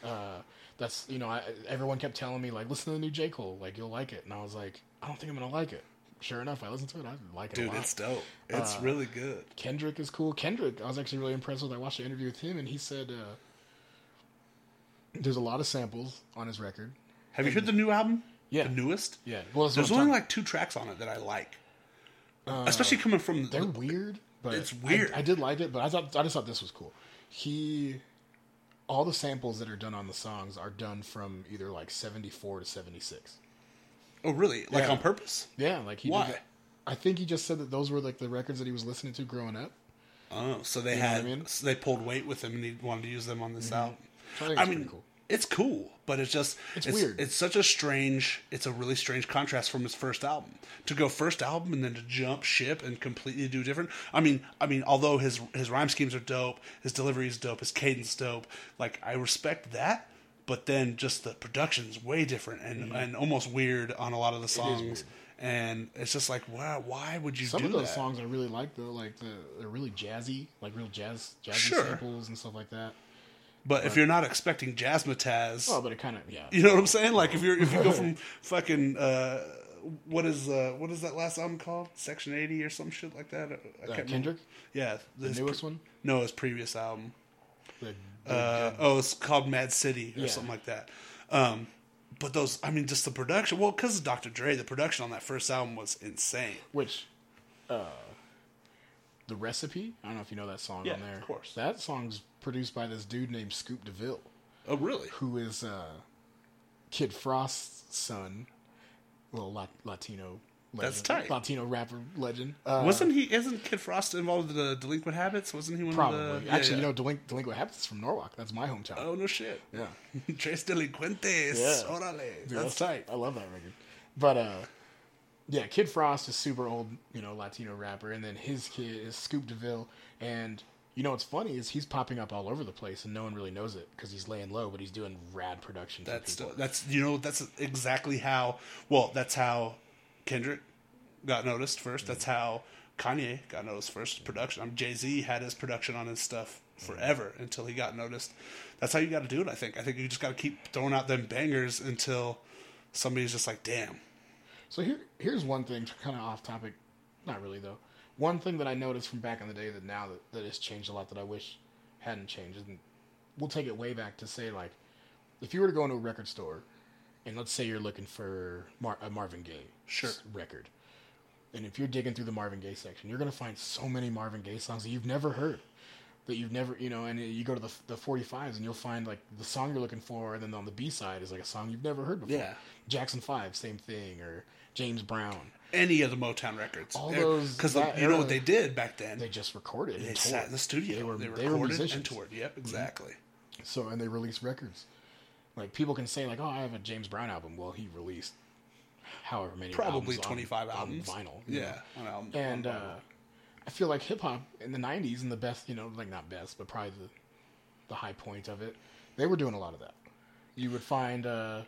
Uh, that's you know, I, everyone kept telling me like, listen to the new J Cole, like you'll like it, and I was like, I don't think I'm gonna like it. Sure enough, I listened to it. I like it a dude, it's dope. It's Uh, really good. Kendrick is cool. Kendrick, I was actually really impressed with. I watched an interview with him, and he said uh, there's a lot of samples on his record. Have you heard the new album? Yeah. the newest. Yeah, well, There's only like two tracks on it that I like, uh, especially coming from. They're weird, but It's weird. I, did like it, but I thought I just thought this was cool. He, all the samples that are done on the songs are done from either like seventy four to seventy six. oh, really? Like Yeah. on purpose? Yeah, like he. Why? Did that. I think he just said that those were like the records that he was listening to growing up. Oh, so they You had I mean? so they pulled weight with him and he wanted to use them on this mm-hmm. album. I think I mean, cool. It's cool, but it's just It's weird. It's such a strange. It's a really strange contrast from his first album to go first album and then to jump ship and completely do different. I mean, I mean, although his his rhyme schemes are dope, his delivery is dope, his cadence dope. Like I respect that, but then just the production's way different and and almost weird on a lot of the songs. Mm-hmm. And it's just like, wow, why would you Some do of those that? songs I really like though, like the they're really jazzy, like real jazz, jazzy Sure. samples and stuff like that. But if you're not expecting Jazzmatazz, Oh, but it kind of yeah. You know what I'm saying? Like if you're if you go [LAUGHS] from fucking uh, what is uh, what is that last album called? Section 80 or some shit like that. I, Uh, can't remember. Yeah, the newest pre- one. No, his previous album. The, the- Uh, oh, it's called Mad City or Yeah. something like that. Um, but those, I mean, just the production. Well, because of Dr. Dre, the production on that first album was insane. which uh the recipe i don't know if you know that song Yeah, on there of course. that song's produced by this dude named Scoop DeVille Oh, really? who is uh Kid Frost's son little La- latino legend, That's tight. latino rapper legend uh, Wasn't he? Isn't Kid Frost involved in the Delinquent Habits? Wasn't he one probably of the? actually yeah, you know Delin- delinquent habits is from Norwalk that's my hometown Oh no shit! yeah [LAUGHS] Tres Delincuentes. Yeah. Orale. Dude, that's tight. I love that record. But uh yeah, Kid Frost is super old, you know, Latino rapper, and then his kid is Scoop DeVille, and you know what's funny is he's popping up all over the place, and no one really knows it because he's laying low, but he's doing rad production. That's that's you know that's exactly how well that's how Kendrick got noticed first. That's how Kanye got noticed first. Production. I mean, Jay Z had his production on his stuff forever until he got noticed. That's how you got to do it. I think. I think you just got to keep throwing out them bangers until somebody's just like, damn. So here, here's one thing, kind of off topic, not really though. One thing that I noticed from back in the day that now that, that has changed a lot that I wish hadn't changed, and we'll take it way back to say like, if you were to go into a record store, and let's say you're looking for Mar- a Marvin Gaye Sure. record, and if you're digging through the Marvin Gaye section, you're gonna find so many Marvin Gaye songs that you've never heard. that you've never, you know, and you go to the the 45s and you'll find like the song you're looking for, and then on the B side is like a song you've never heard before. Yeah. Jackson Five, same thing, or James Brown. Any of the Motown records. All those- Because you know what they did back then? They just recorded. They and sat in the studio. They were, they they were recorded and musicians. toured. Yep, exactly. So and they released records. Like people can say like, oh, I have a James Brown album. Well, he released however many Probably twenty five albums on- 25 on albums. vinyl. Yeah. on album- and on uh. I feel like hip hop in the '90s and the best, you know, like not best, but probably the the high point of it. They were doing a lot of that. You would find uh,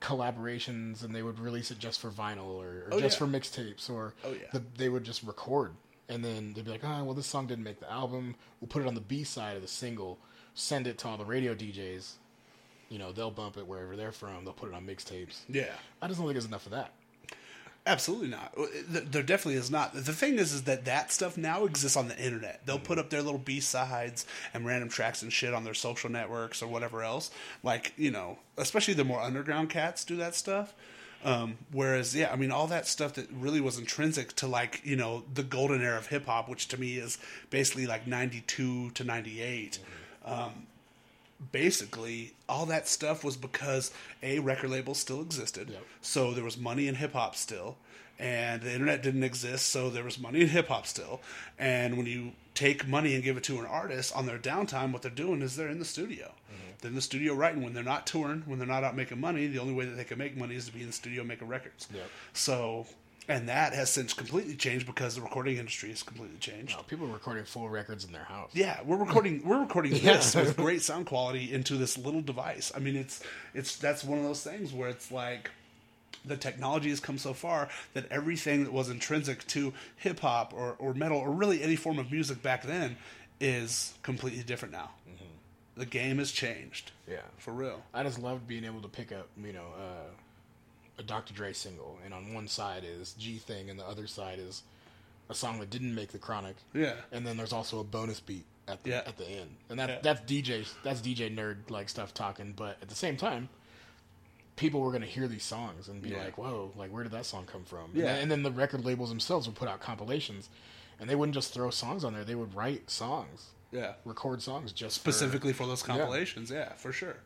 collaborations, and they would release it just for vinyl or, or Oh, just yeah. for mixtapes, or Oh, yeah. the, they would just record, and then they'd be like, "Oh, well, this song didn't make the album. We'll put it on the B side of the single. Send it to all the radio DJs. You know, they'll bump it wherever they're from. They'll put it on mixtapes. yeah. I just don't think there's enough of that. Absolutely not. There definitely is not. The thing is, is that that stuff now exists on the internet. They'll put up their little B sides and random tracks and shit on their social networks or whatever else. Like you know, especially the more underground cats do that stuff. Um, whereas, yeah, I mean, all that stuff that really was intrinsic to like you know the golden era of hip hop, which to me is basically like ninety two to ninety eight. Um, basically all that stuff was because a record label still existed. Yep. so there was money in hip hop still and the internet didn't exist so there was money in hip hop still. And when you take money and give it to an artist on their downtime what they're doing is they're in the studio. Mm-hmm. They're in the studio writing. When they're not touring when they're not out making money the only way that they can make money is to be in the studio making records. Yep. so and that has since completely changed because the recording industry has completely changed people are recording full records in their house. yeah, we're recording we're recording Yeah. [LAUGHS] this with great sound quality into this little device. I mean, it's it's that's one of those things where it's like the technology has come so far that everything that was intrinsic to hip hop or, or metal or really any form of music back then is completely different now. The game has changed. Yeah. For real. I just loved being able to pick up, you know, uh, a Dr. Dre single, and on one side is G Thing, and the other side is a song that didn't make the Chronic. Yeah. And then there's also a bonus beat at the Yeah. at the end, and that Yeah. that's DJ that's DJ nerd like stuff talking. But at the same time, people were gonna hear these songs and be Yeah. like, "Whoa, like where did that song come from?" Yeah. And then, and then the record labels themselves would put out compilations, and they wouldn't just throw songs on there; they would write songs, Yeah. record songs just for- specifically for those compilations. Yeah. for sure.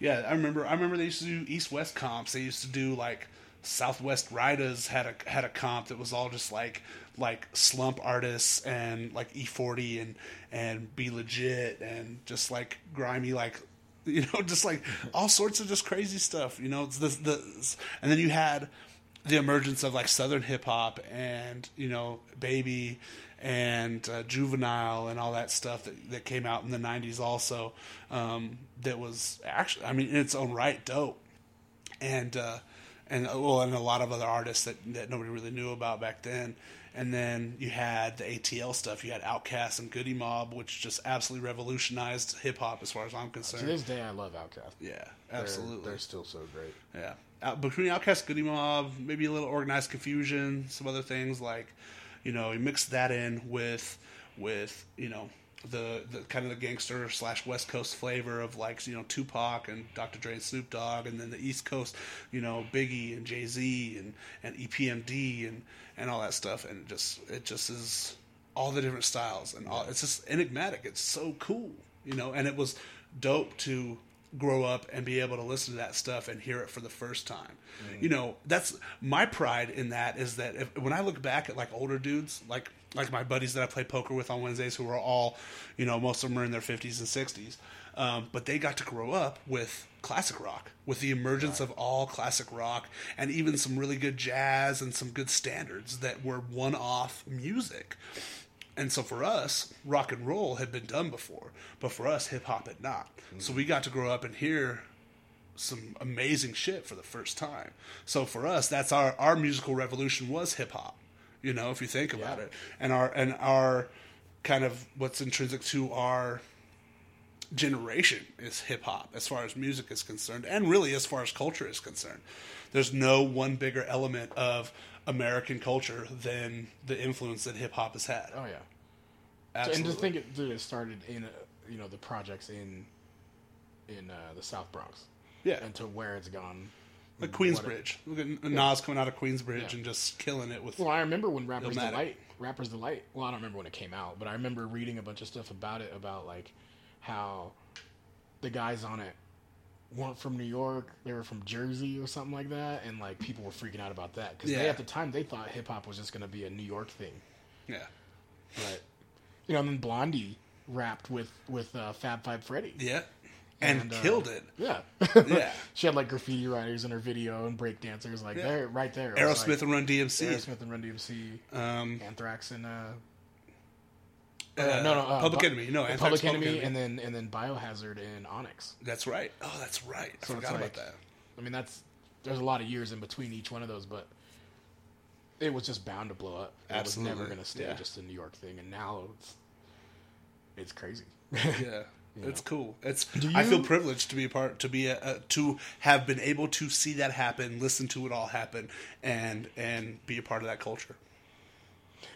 Yeah, I remember. I remember they used to do East West comps. They used to do like Southwest Riders had a had a comp that was all just like like slump artists and like E40 and and B-Legit and just like grimy like [LAUGHS] you know just like all sorts of just crazy stuff. You know, it's the the and then you had the emergence of like southern hip hop and you know baby and uh, juvenile and all that stuff that, that came out in the 90s also um, that was actually i mean in its own right dope and uh, and uh, well and a lot of other artists that, that nobody really knew about back then and then you had the ATL stuff. You had Outkast and Goodie Mob, which just absolutely revolutionized hip hop, as far as I'm concerned. To this day, I love Outkast. yeah, They're- absolutely. they're, still so great. Yeah. Out, between Outkast, Goodie Mob, maybe a little Organized Konfusion, some other things like, you know, you mix that in with, with you know, the the kind of the gangster slash West Coast flavor of like you know Tupac and Dr. Dre and Snoop Dogg, and then the East Coast, you know, Biggie and Jay Z and and EPMD and and all that stuff, and just it just is all the different styles and all it's just enigmatic. It's so cool, you know, and it was dope to grow up and be able to listen to that stuff and hear it for the first time. You know, that's my pride in that is that if, when I look back at like older dudes, like like my buddies that I play poker with on Wednesdays, who are all, you know, most of them are in their fifties and sixties, um, but they got to grow up with classic rock, with the emergence of all classic rock, and even some really good jazz and some good standards that were one-off music. And so for us, rock and roll had been done before, but for us, hip hop had not. Mm. So we got to grow up and hear some amazing shit for the first time. So for us, that's our our musical revolution was hip hop. You know, if you think about Yeah. it, and our and our kind of what's intrinsic to our generation is hip hop as far as music is concerned, and really as far as culture is concerned. There's no one bigger element of American culture than the influence that hip hop has had. Oh yeah. So, Absolutely. and to think it, that it started in, uh, you know, the projects in in uh, the South Bronx, yeah, and to where it's gone Like Queensbridge. Look at Nas coming out of Queensbridge Yeah. and just killing it with. Well, I remember when Rappers Illmatic. Delight, Rappers Delight. Well, I don't remember when it came out, but I remember reading a bunch of stuff about it, about like how the guys on it weren't from New York; they were from Jersey or something like that, and like people were freaking out about that because Yeah. they at the time they thought hip hop was just going to be a New York thing, yeah. but you know, and then Blondie rapped with with uh, Fab Five Freddy. Yeah. And, And, uh, killed it. Yeah, Yeah. [LAUGHS] she had like graffiti writers in her video and break dancers like Yeah. there, right there. Aerosmith like, and Run DMC. Aerosmith and Run DMC, Um, Anthrax and uh, uh, no, no, uh, Public Bu- Enemy. No, Anthrax, Public, Public Enemy, and then and then Biohazard and Onyx. That's right. Oh, that's right. I So forgot about that. I mean, that's there's a lot of years in between each one of those, but it was just bound to blow up. It was never going to stay yeah. just a New York thing, and now it's it's crazy. [LAUGHS] Yeah. It's cool. It's. Do I feel privileged to be a part, to be a, a, to have been able to see that happen, listen to it all happen, and and be a part of that culture.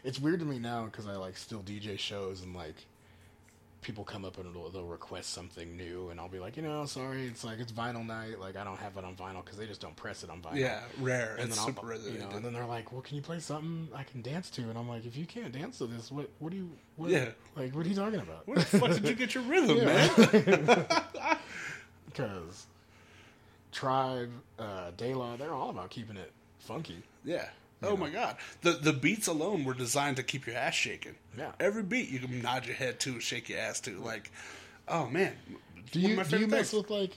it's weird to me now because I like still DJ shows and like people come up and they'll, they'll request something new, and I'll be like, you know, sorry, it's like it's vinyl night, like I don't have it on vinyl because they just don't press it on vinyl. Yeah, rare. And it's then super I'll, rare. you know, and then they're like, "Well, can you play something I can dance to?" And I'm like, "If you can't dance to this, what what do you what, Yeah. like what are you talking about?" Where the fuck did you get your rhythm, man? [LAUGHS] Because Tribe, uh, De La, they're all about keeping it funky. Yeah. Oh my god. The the beats alone were designed to keep your ass shaking. Yeah. Every beat you can nod your head to, shake your ass to. Like, oh man. Do you do you mess things. with like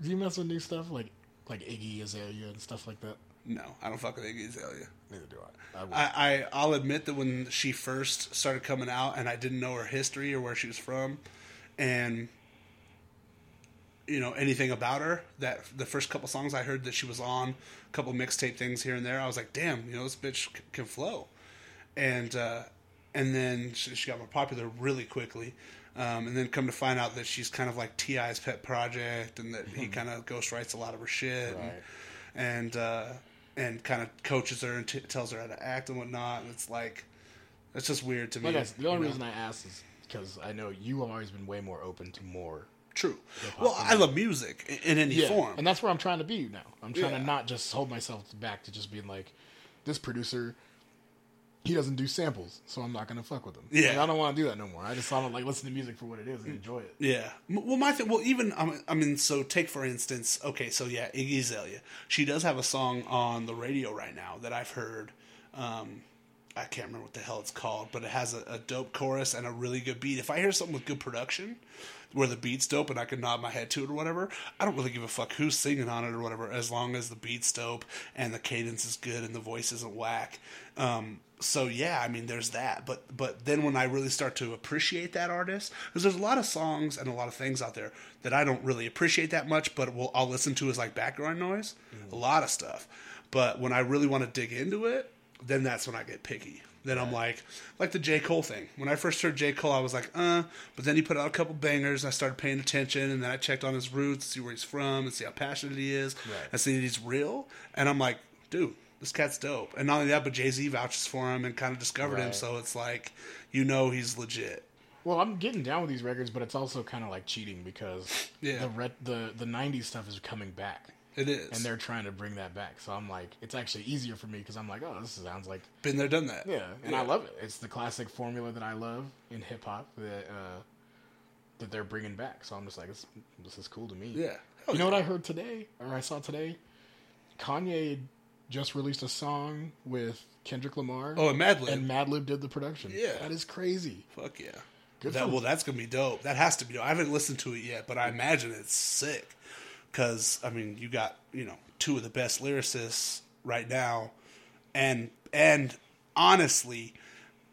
do you mess with new stuff like like Iggy Azalea and stuff like that? No, I don't fuck with Iggy Azalea. Neither do I. I. I, I I'll admit that when she first started coming out and I didn't know her history or where she was from, and you know anything about her, that the first couple songs I heard that she was on, a couple mixtape things here and there, I was like, damn, you know this bitch c- can flow, and uh, and then she, she got more popular really quickly. Um, and then come to find out that she's kind of like T.I.'s pet project, and that he kind of ghostwrites a lot of her shit, and- Right. and uh, and kind of coaches her and t- tells her how to act and whatnot. And it's like it's just weird to me. like I, the only you know? reason I asked is because I know you have always been way more open to more. True. Well, I love music in, in any Yeah, form. and that's where I'm trying to be now. I'm trying Yeah. to not just hold myself back to just being like, this producer, he doesn't do samples, so I'm not gonna fuck with him. Yeah. Like, I don't want to do that no more. I just want to like listen to music for what it is and enjoy it. Yeah. Well, my thing. Well, even I mean- I mean, so take for instance. Okay, so yeah, Iggy Azalea. She does have a song on the radio right now that I've heard. Um, I can't remember what the hell it's called, but it has a, a dope chorus and a really good beat. If I hear something with good production, where the beat's dope and I can nod my head to it or whatever, I don't really give a fuck who's singing on it or whatever, as long as the beat's dope and the cadence is good and the voice isn't whack. Um, so yeah, I mean, there's that. But but then when I really start to appreciate that artist, because there's a lot of songs and a lot of things out there that I don't really appreciate that much, but will I'll listen to as like background noise, a lot of stuff. But when I really want to dig into it, then that's when I get picky. Then I'm like, like the J. Cole thing. When I first heard J. Cole, I was like, uh, but then he put out a couple bangers. And I started paying attention, and then I checked on his roots, see where he's from, and see how passionate he is, Right. and see that he's real. And I'm like, dude, this cat's dope. And not only that, but Jay Z vouches for him and kind of discovered him, so it's like, you know, he's legit. Well, I'm getting down with these records, but it's also kind of like cheating because Yeah. the ret- the the '90s stuff is coming back, It is. and they're trying to bring that back. So I'm like, it's actually easier for me because I'm like, oh, this sounds like been there, done that. yeah, and I love it. It's the classic formula that I love in hip hop that uh, that they're bringing back. So I'm just like, this, this is cool to me. Yeah. You know what I heard today, or I saw today? Kanye just released a song with Kendrick Lamar. Oh, and Madlib. and Madlib did the production. Yeah. that is crazy. Fuck yeah. Good that, well, that's gonna be dope. That has to be dope. I haven't listened to it yet, but I imagine it's sick. Because I mean, you got you know two of the best lyricists right now, and and honestly,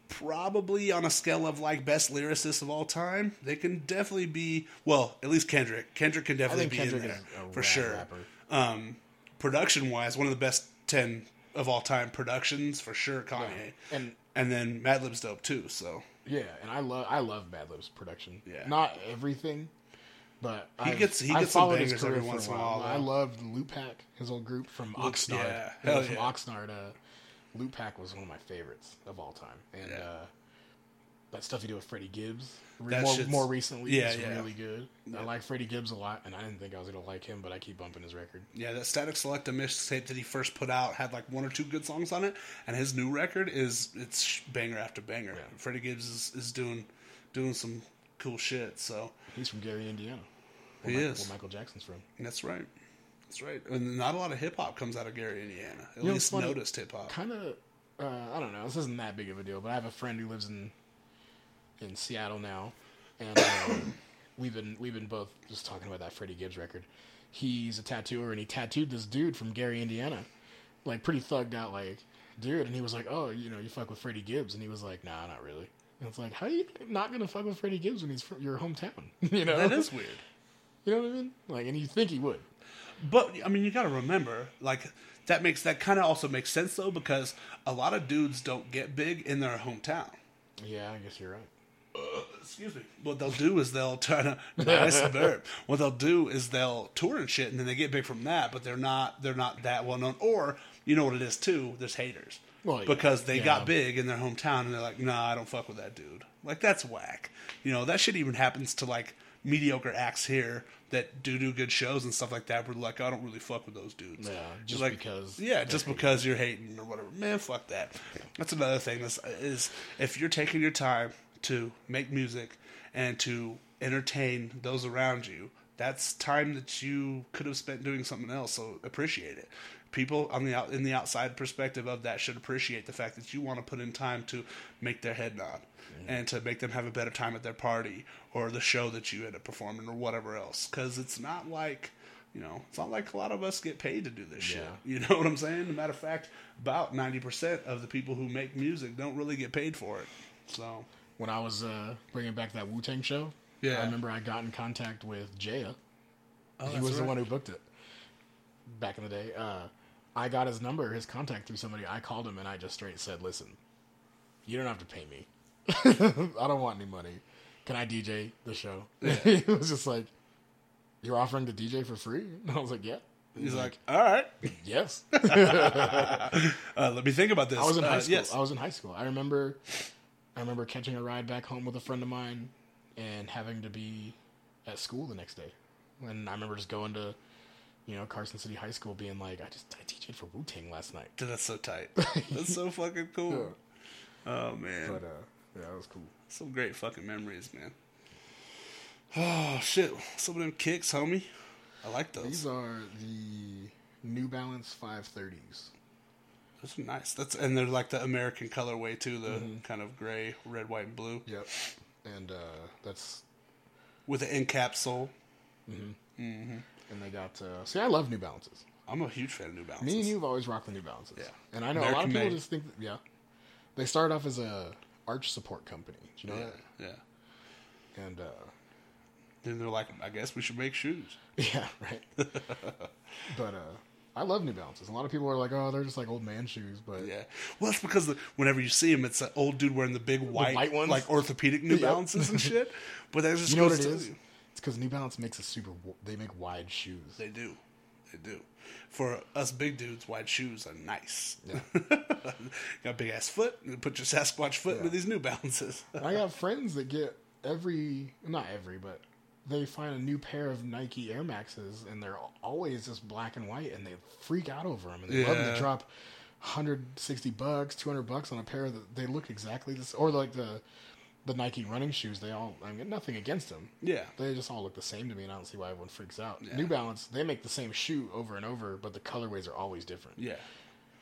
probably on a scale of like best lyricists of all time, they can definitely be. Well, at least Kendrick. Kendrick can definitely be Kendrick in there for sure. Um, production wise, one of the best ten of all time productions for sure. Kanye And and then Madlib's dope too. So yeah, and I love I love Madlib's production. Yeah. not everything, but He I've- gets- he gets some bangers every once in a while. while, I loved Lootpack, his old group from Oxnard. yeah. Hell from yeah. Oxnard. Uh, Lootpack was one of my favorites of all time, and Yeah. uh, that stuff he did with Freddie Gibbs. Re- more, more recently, yeah, is yeah. really good. I like Freddie Gibbs a lot, and I didn't think I was gonna like him, but I keep bumping his record. Yeah, that Static Select, Selecta mixtape that he first put out had like one or two good songs on it, and his new record is it's banger after banger. Yeah. Freddie Gibbs is, is doing doing some cool shit. So He's from Gary, Indiana. Where He Michael, is. Where Michael Jackson's from. that's right, that's right. And not a lot of hip hop comes out of Gary, Indiana. At know, least funny. noticed hip hop. Kind of, uh, I don't know. This isn't that big of a deal, but I have a friend who lives in in Seattle now, and um, [COUGHS] we've been we've been both just talking about that Freddie Gibbs record. He's a tattooer, and he tattooed this dude from Gary, Indiana, like pretty thugged out, like dude. And he was like, "Oh, you know, you fuck with Freddie Gibbs," and he was like, "Nah, not really." And it's like, how are you not gonna fuck with Freddie Gibbs when he's from your hometown? [LAUGHS] you know, That is weird. You know what I mean? Like, and you think he would. But I mean, you got to remember, like that makes that kind of also makes sense though because a lot of dudes don't get big in their hometown. Yeah, I guess you're right. Uh, excuse me. What they'll do is they'll try to [LAUGHS] nice burp. What they'll do is they'll tour and shit, and then they get big from that. But they're not they're not that well known. Or you know what it is too. There's haters. Well, yeah. because they Yeah. got big in their hometown, and they're like, nah, I don't fuck with that dude. Like that's whack. You know that shit even happens to like mediocre acts here that do do good shows and stuff like that. We're like, I don't really fuck with those dudes. Yeah, just like, because Yeah, just because you're hating or whatever. Man, fuck that. That's another thing. Is, is if you're taking your time to make music and to entertain those around you, that's time that you could have spent doing something else. So appreciate it. People on the out, in the outside perspective of that should appreciate the fact that you want to put in time to make their head nod and to make them have a better time at their party or the show that you end up performing or whatever else. Because it's not like you know, it's not like a lot of us get paid to do this shit. You [LAUGHS] know what I'm saying? As a matter of fact, about 90% of the people who make music don't really get paid for it. So, when I was uh, bringing back that Wu Tang show, Yeah. I remember I got in contact with Jaya. oh, he was the one who booked it back in the day. Uh, I got his number, his contact through somebody. I called him and I just straight said, "Listen, you don't have to pay me. [LAUGHS] I don't want any money. Can I DJ the show?" [LAUGHS] he was just like, "You're offering to DJ for free?" And I was like, "Yeah." He's like, all right, [LAUGHS] "Yes." uh, let me think about this. I was in Uh, high school. Yes. I was in high school. I remember, I remember catching a ride back home with a friend of mine, and having to be at school the next day. And I remember just going to, you know, Carson City High School, being like, I just I DJed for Wu Tang last night. Dude, [LAUGHS] that's so tight. [LAUGHS] That's so fucking cool. Oh, man. But uh, yeah, that was cool. Some great fucking memories, man. [SIGHS] Oh, shit. Some of them kicks, homie. I like those. These are the New Balance 530s. Those are nice. That's And they're like the American colorway, too. The Mm-hmm. kind of gray, red, white, and blue. Yep. And uh, that's With the end cap sole. And they got. Uh, see, I love New Balances. I'm a huge fan of New Balances. Me and you have always rocked the New Balances. Yeah. And I know a lot of people made. just think, that, yeah, they started off as a arch support company. Do you know Yeah, that? yeah. And uh, Then they're like, I guess we should make shoes. [LAUGHS] Yeah, right. [LAUGHS] but uh, I love New Balances. A lot of people are like, "Oh, they're just like old man shoes," but Yeah. Well, that's because the, whenever you see them, it's an old dude wearing the big white, white ones? like orthopedic New. [LAUGHS] Balances and shit. But that just you know what it to is? It's because New Balance makes a super. They make wide shoes. They do. They do. For us big dudes, wide shoes are nice. [LAUGHS] Got a big ass foot. You put your Sasquatch foot into these New Balances. [LAUGHS] I got friends that get every, not every, but they find a new pair of Nike Air Maxes, and they're always just black and white, and they freak out over them, and they love them Yeah. to drop 160 bucks, 200 bucks on a pair that they look exactly this, or like the the Nike running shoes. They all, I mean, nothing against them. yeah. They just all look the same to me, and I don't see why everyone freaks out. New Balance, they make the same shoe over and over, but the colorways are always different. Yeah.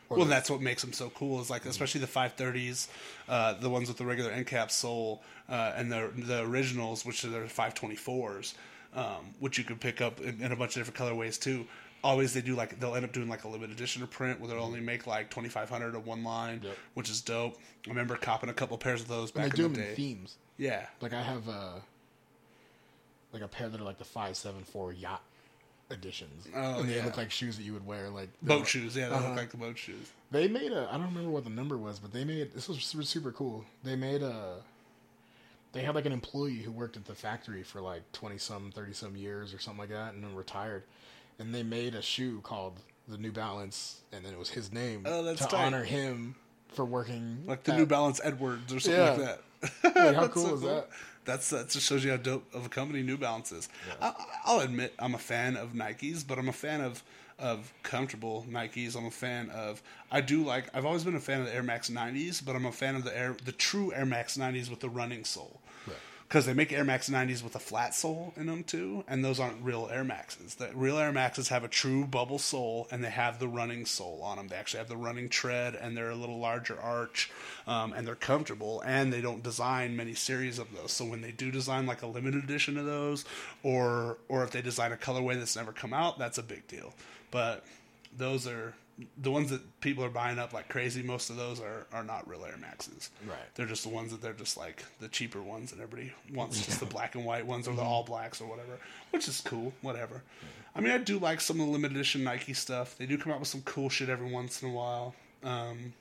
Well, that's what makes them so cool. Is like, especially the 530s, uh, the ones with the regular end cap sole, uh, and the the originals, which are their 524s, um, which you could pick up in, in a bunch of different colorways too. Always they do like they'll end up doing like a limited edition or print where they'll only make like 2,500 of one line, Yep. which is dope. I remember copping a couple pairs of those And back they do in them the in day. themes. Yeah, Like I have a like a pair that are like the five seven four yacht editions. Oh, and they yeah. look like shoes that you would wear like boat shoes. Yeah, they Uh-huh. look like the boat shoes. They made a I don't remember what the number was, but they made this was super, super cool. They made a they had like an employee who worked at the factory for like 20 some 30 some years or something like that and then retired. And they made a shoe called the New Balance and then it was his name Oh, to tight. honor him for working. like the at- New Balance Edwards or something Yeah. [LAUGHS] like that. Wait, how cool so is that? That's that just shows you how dope of a company New Balance is. I, I'll admit I'm a fan of Nikes, but I'm a fan of of comfortable Nikes. I'm a fan of. I do like. I've always been a fan of the Air Max 90s, but I'm a fan of the Air the true Air Max 90s with the running sole. Because they make Air Max 90s with a flat sole in them too, and those aren't real Air Maxes. The real Air Maxes have a true bubble sole, and they have the running sole on them. They actually have the running tread, and they're a little larger arch, um, and they're comfortable. And they don't design many series of those. So when they do design like a limited edition of those, or or if they design a colorway that's never come out, that's a big deal. But those are the ones that people are buying up like crazy. Most of those are, are not real Air Maxes. Right. They're just the ones that they're just like the cheaper ones, and everybody wants just the black and white ones or the all blacks or whatever, which is cool. Whatever. I mean, I do like some of the limited edition Nike stuff. They do come out with some cool shit every once in a while. Um,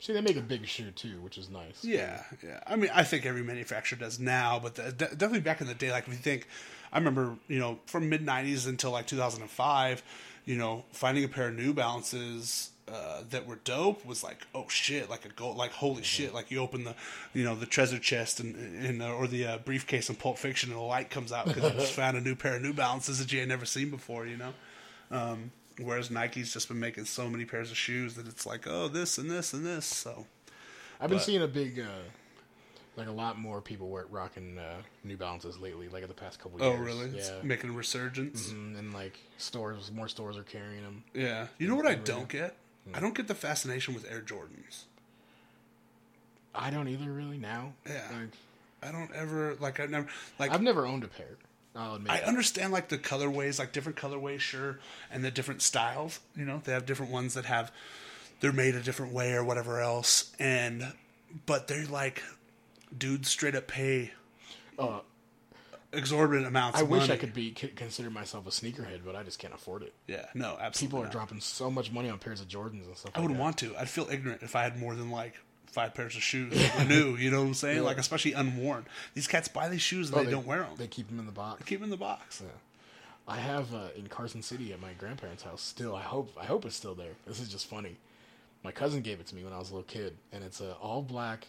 See, they make a big shoe too, which is nice. yeah, yeah. I mean, I think every manufacturer does now, but the, de- definitely back in the day, like if you think, I remember, you know, from mid '90s until like 2005, you know, finding a pair of New Balances uh, that were dope was like, oh shit, like a gold, like holy shit, like you open the, you know, the treasure chest and, and uh, or the uh, briefcase in Pulp Fiction, and the light comes out because you just [LAUGHS] found a new pair of New Balances that you had never seen before, you know. Um, whereas Nike's just been making so many pairs of shoes that it's like, oh, this and this and this, so. I've been But- seeing a big, uh, like a lot more people were rocking uh, New Balances lately, like in the past couple Oh, years. really? It's Yeah. making a resurgence. Mm, and like stores, more stores are carrying them. Yeah. You know what I don't get? I don't get the fascination with Air Jordans. I don't either really now. Yeah. Like, I don't ever like. I've never like. I've never owned a pair. I'll admit. I that. understand like the colorways, like different colorways, sure, and the different styles. You know, they have different ones that have they're made a different way or whatever else, and but they're like dudes straight up pay Uh, exorbitant amounts. I wish I could be consider myself a sneakerhead, but I just can't afford it. Yeah, no, absolutely. People are not. dropping so much money on pairs of Jordans and stuff. I like wouldn't that. want to. I'd feel ignorant if I had more than like five pairs of shoes new. You know what I'm saying? Like especially unworn. These cats buy these shoes and Oh, they, don't wear them. They keep them in the box. keep them in the box. I have uh, in Carson City at my grandparents' house still. I hope I hope it's still there. This is just funny. My cousin gave it to me when I was a little kid, and it's a all black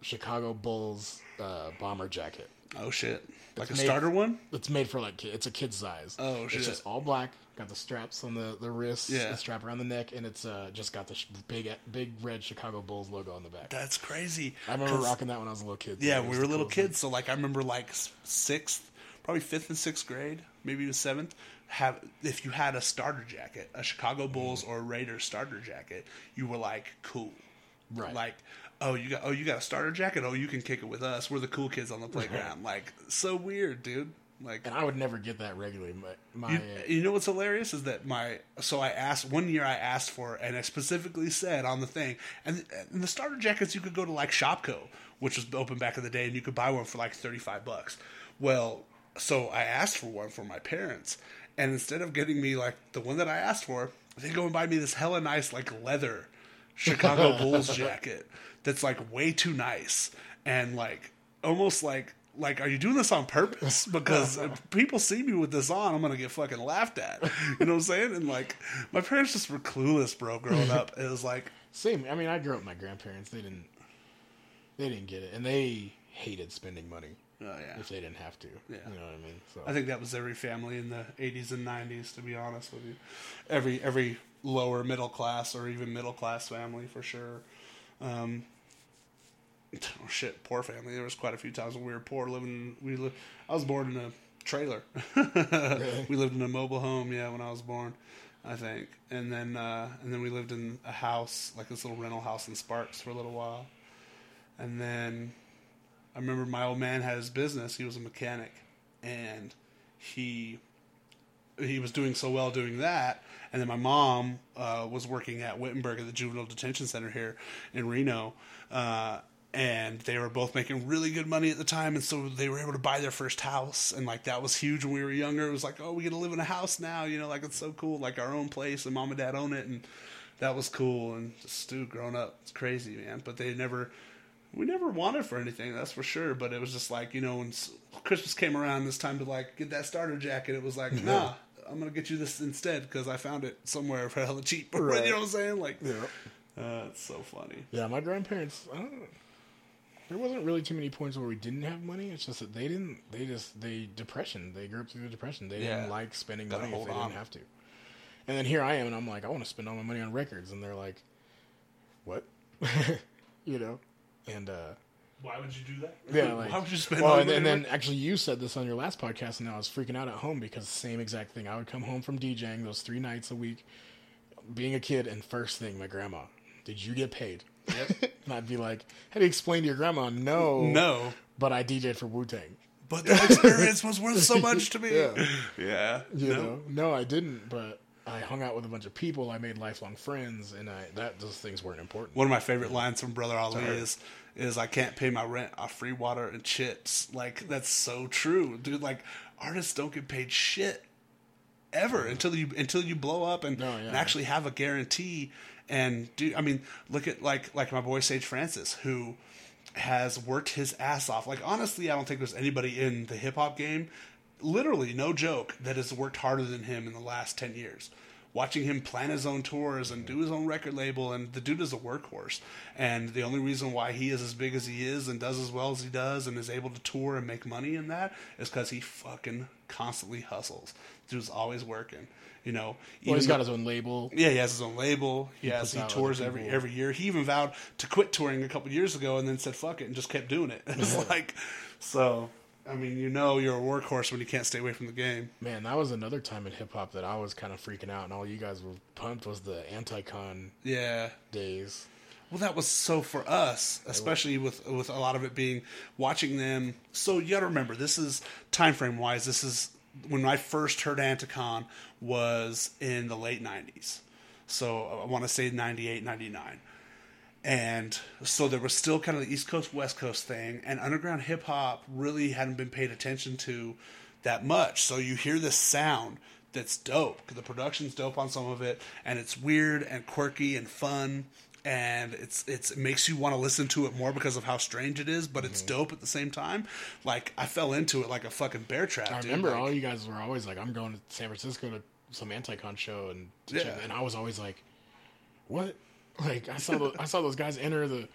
Chicago Bulls uh, bomber jacket. Oh shit! Like a made- starter one? It's made for like it's a kid's size. Oh, shit. It's just all black. Got the straps on the the wrists, Yeah. the strap around the neck, and it's uh, just got the sh- big big red Chicago Bulls logo on the back. That's crazy. I remember rocking that when I was a little kid. Yeah, we were little coolest thing. kids, so like I remember like sixth, probably fifth and sixth grade, maybe even seventh. Have if you had a starter jacket, a Chicago Bulls or a Raiders starter jacket, you were like cool, Right. Like, oh you got oh you got a starter jacket, oh you can kick it with us. We're the cool kids on the playground. Like so weird, dude. Like And I would never get that regularly. My, my You, you know what's hilarious is that my so I asked one year I asked for and I specifically said on the thing and, and the starter jackets you could go to like ShopKo which was open back in the day and you could buy one for like thirty five bucks. Well, so I asked for one for my parents and instead of getting me like the one that I asked for, they go and buy me this hella nice like leather [LAUGHS] Chicago Bulls jacket that's like way too nice and like almost like like are you doing this on purpose [LAUGHS] because if people see me with this on i'm gonna get fucking laughed at you know what i'm saying and like my parents just were clueless bro growing up it was like [LAUGHS] Same. I mean, I grew up with my grandparents. They didn't. They didn't get it, and they hated spending money oh yeah if they didn't have to. Yeah. You know what I mean? So i think that was every family in the 80s and 90s to be honest with you every every lower middle class or even middle class family for sure um [LAUGHS] oh shit. Poor family. There was quite a few times when we were poor living we li- i was born in a trailer. [LAUGHS] We lived in a mobile home yeah when i was born i think. And then uh and then we lived in a house like this little rental house in Sparks for a little while. And then i remember my old man had his business. He was a mechanic. And he he was doing so well doing that. And then my mom uh, was working at Wittenberg at the juvenile detention center here in Reno. Uh, and they were both making really good money at the time. And so they were able to buy their first house. And like that was huge when we were younger. It was like, oh, we get to live in a house now. You know, like it's so cool. Like our own place and mom and dad own it. And that was cool. And just, dude, growing up, it's crazy, man. But they never we never wanted for anything, that's for sure. But it was just like you know, when Christmas came around, it's time to like get that starter jacket. It was like, nah, I'm gonna get you this instead because I found it somewhere for [LAUGHS] hella cheap. Right. [LAUGHS] you know what I'm saying? Like, Yeah. Uh, it's so funny. Yeah, my grandparents. I don't, there wasn't really too many points where we didn't have money. It's just that they didn't. They just they depression. They grew up through the depression. They Yeah. didn't like spending Gotta money if they on. didn't have to. And then here I am, and I'm like, I want to spend all my money on records, and they're like, what? [LAUGHS] you know, and uh, Why would you do that? yeah, [LAUGHS] like, Why would you spend well, all and, your and money? then actually you said this on your last podcast, and now I was freaking out at home because the same exact thing. I would come home from DJing those three nights a week, being a kid, and first thing, my grandma, did you get paid? Yep. [LAUGHS] And I'd be like, how do you explain to your grandma? No, no, but I DJ'd for Wu Tang. but that experience was worth so much to me. [LAUGHS] Yeah. Yeah. You no. know, no, I didn't, but I hung out with a bunch of people. I made lifelong friends, and I that those things weren't important. One of my favorite lines from Brother Ali is is I can't pay my rent off free water and chips. Like that's so true, dude. Like artists don't get paid shit ever until you until you blow up and, No, yeah. and actually have a guarantee. And dude, I mean, look at like like my boy Sage Francis who has worked his ass off. Like honestly, I don't think there's anybody in the hip hop game, literally no joke, that has worked harder than him in the last ten years. Watching him plan his own tours and do his own record label, and the dude is a workhorse. And the only reason why he is as big as he is and does as well as he does and is able to tour and make money in that is because he fucking constantly hustles. Dude's always working. You know, Well, he's got his own label. yeah, he has his own label. He, has he tours every people. every year. He even vowed to quit touring a couple years ago, and then said "fuck it" and just kept doing it. [LAUGHS] It's like, so I mean, you know, you're a workhorse when you can't stay away from the game. Man, that was another time in hip hop that I was kind of freaking out, and all you guys were pumped was the Anticon Yeah. days. Well, that was so for us, especially with with a lot of it being watching them. So you got to remember, this is time frame wise. This is when I first heard Anticon was in the late '90s. So I want to say 98, 99. And so there was still kind of the East Coast West Coast thing, and underground hip hop really hadn't been paid attention to that much. So you hear this sound that's dope. The production's dope on some of it, and it's weird and quirky and fun, and it's it's it makes you want to listen to it more because of how strange it is. But it's mm-hmm. dope at the same time. Like I fell into it like a fucking bear trap. I dude. remember Like, all you guys were always like, "I'm going to San Francisco to some Anticon show," and Yeah. and I was always like, "What?" Like I saw the, I saw those guys enter the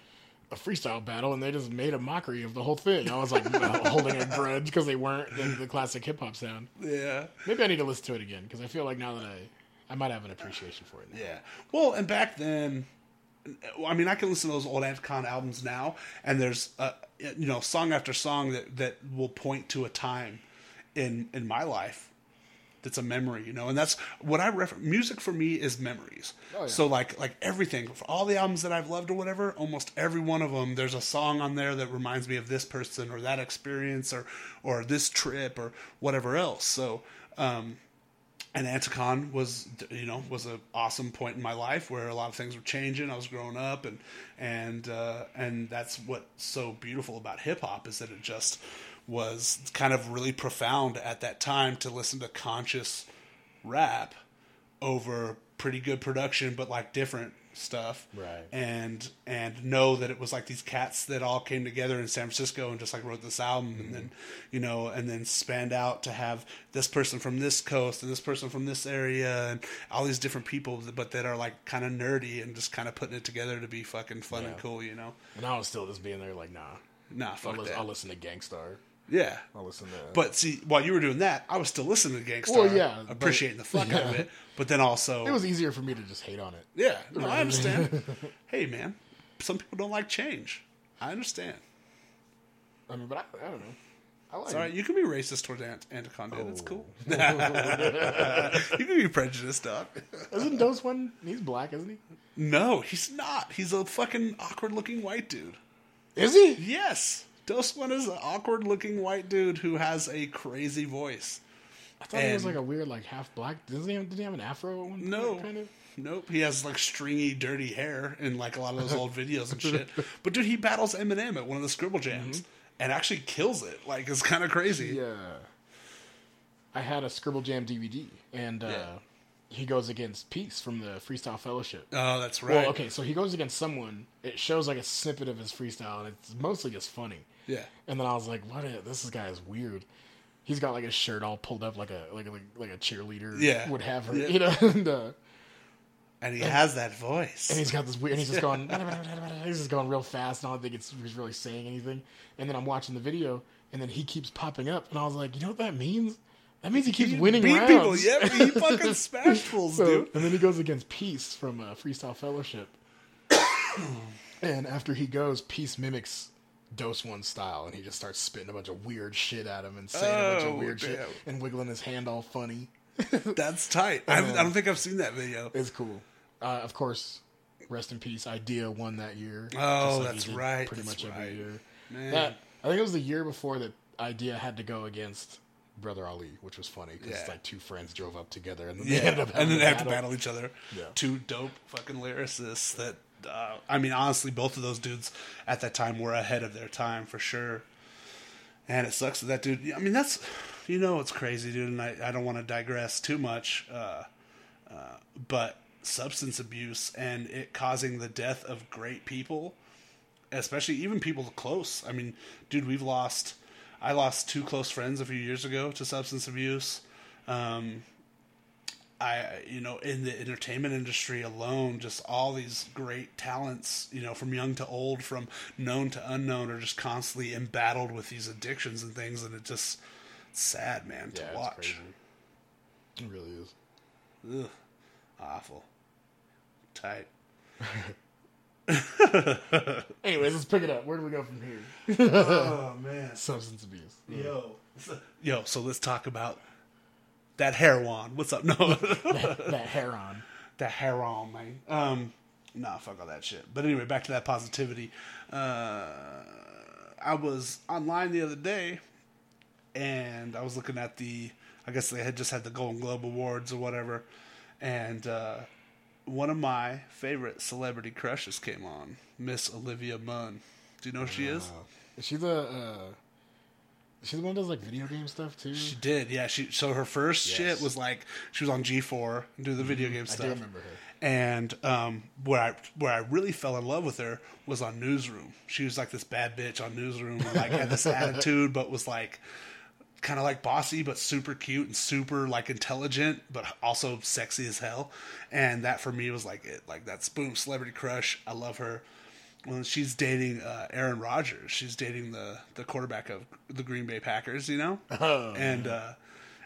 a freestyle battle, and they just made a mockery of the whole thing. I was like [LAUGHS] holding a grudge because they weren't the, the classic hip hop sound. yeah. Maybe I need to listen to it again because I feel like now that I I might have an appreciation for it. Now. Yeah. Well, and back then, I mean, I can listen to those old Anticon albums now, and there's, uh, you know, song after song that, that will point to a time in in my life that's a memory, you know, and that's what I refer. Music for me is memories. Oh, yeah. So like like everything, for all the albums that I've loved or whatever, almost every one of them, there's a song on there that reminds me of this person or that experience or or this trip or whatever else. So. um and Anticon was you know was an awesome point in my life where a lot of things were changing. I was growing up, and and uh, and that's what's so beautiful about hip hop is that it just was kind of really profound at that time to listen to conscious rap over pretty good production, but like different stuff, Right. And and know that it was like these cats that all came together in San Francisco and just like wrote this album, and mm-hmm. then you know, and then spanned out to have this person from this coast and this person from this area and all these different people, but that are like kind of nerdy and just kind of putting it together to be fucking fun and cool, you know? And I was still just being there like, nah. Nah, I'll, fuck listen, that. I'll listen to Gang Starr. Yeah. I'll listen to. But see, while you were doing that, I was still listening to Gang Starr, Well, yeah, appreciating the fuck out of it. But then also, it was easier for me to just hate on it. Yeah, no, I understand. [LAUGHS] hey, man, some people don't like change. I understand. I mean, but I, I don't know. I like. It's all right. You can be racist towards Ant- Anticon, dude. It's Oh. cool. [LAUGHS] [LAUGHS] you can be prejudiced, dog. Isn't Doseone? He's black, isn't he? No, he's not. He's a fucking awkward-looking white dude. Is he? Yes, Doseone is an awkward-looking white dude who has a crazy voice. I thought he was like a weird, like half black. Doesn't he? Have, did he have an afro at one? No. kind of. Nope, he has like stringy, dirty hair in like a lot of those old videos and shit. [LAUGHS] But dude, he battles Eminem at one of the Scribble Jams and actually kills it. Like it's kind of crazy. Yeah. I had a Scribble Jam DVD, and uh, he goes against Peace from the Freestyle Fellowship. Oh, that's right. Well, okay, so he goes against someone. It shows like a snippet of his freestyle, and it's mostly just funny. Yeah. And then I was like, "What? Is, this guy is weird." He's got like his shirt all pulled up like a like a like a cheerleader Yeah. would have her, Yeah. you know. [LAUGHS] and, uh, And he has that voice. and he's got this weird, and he's just going, [LAUGHS] he's just going real fast, and I don't think it's he's really saying anything. And then I'm watching the video, and then he keeps popping up, and I was like, you know what that means? That means he keeps He winning beat rounds. people. Yeah, he [LAUGHS] fucking smash So, dude. and then he goes against Peace from uh, Freestyle Fellowship. [COUGHS] and after he goes, Peace mimics Doseone style, and he just starts spitting a bunch of weird shit at him and saying a bunch Oh, of weird shit and wiggling his hand all funny. [LAUGHS] That's tight. I, I don't think I've seen that video. It's cool. Uh, of course, rest in peace. Eyedea won that year. Oh, he that's right, Pretty that's much every year. Man. That I think it was the year before that Eyedea had to go against Brother Ali, which was funny because Yeah. like two friends drove up together and then Yeah, they ended up and then they have to battle. battle each other. Yeah. Two dope fucking lyricists that, uh, I mean, honestly, both of those dudes at that time were ahead of their time for sure. And it sucks that that dude, I mean, that's, you know, it's crazy, dude, and I, I don't want to digress too much, uh, uh, but substance abuse and it causing the death of great people, especially even people close. I mean, dude, we've lost, I lost two close friends a few years ago to substance abuse. Um, I, you know, in the entertainment industry alone, just all these great talents, you know, from young to old, from known to unknown, are just constantly embattled with these addictions and things, and it just sad, man, to Yeah, it's watch. crazy. It really is. Ugh, awful, tight. [LAUGHS] Anyways, let's pick it up. Where do we go from here? [LAUGHS] Oh man, [LAUGHS] Substance abuse. yo, yo. So let's talk about that heroin. What's up? [LAUGHS] No, that, that hair on. that heroin, man. Um, nah, fuck all that shit. But anyway, back to that positivity. Uh, I was online the other day, and I was looking at the. I guess they had just had the Golden Globe Awards or whatever, and uh, one of my favorite celebrity crushes came on, Miss Olivia Munn. Do you know who she is? Is she the? Is she the one that does like video game stuff too? She did, yeah. She so her first Yes. shit was like she was on G four and do the video game stuff. I do remember her. And um, where I where I really fell in love with her was on Newsroom. She was like this bad bitch on Newsroom, and like had this [LAUGHS] attitude, but was like kind of like bossy, but super cute and super like intelligent, but also sexy as hell. And that for me was like it. Like that's boom, celebrity crush. I love her. Well, she's dating uh, Aaron Rodgers. She's dating the the quarterback of the Green Bay Packers. You know, Oh, and uh,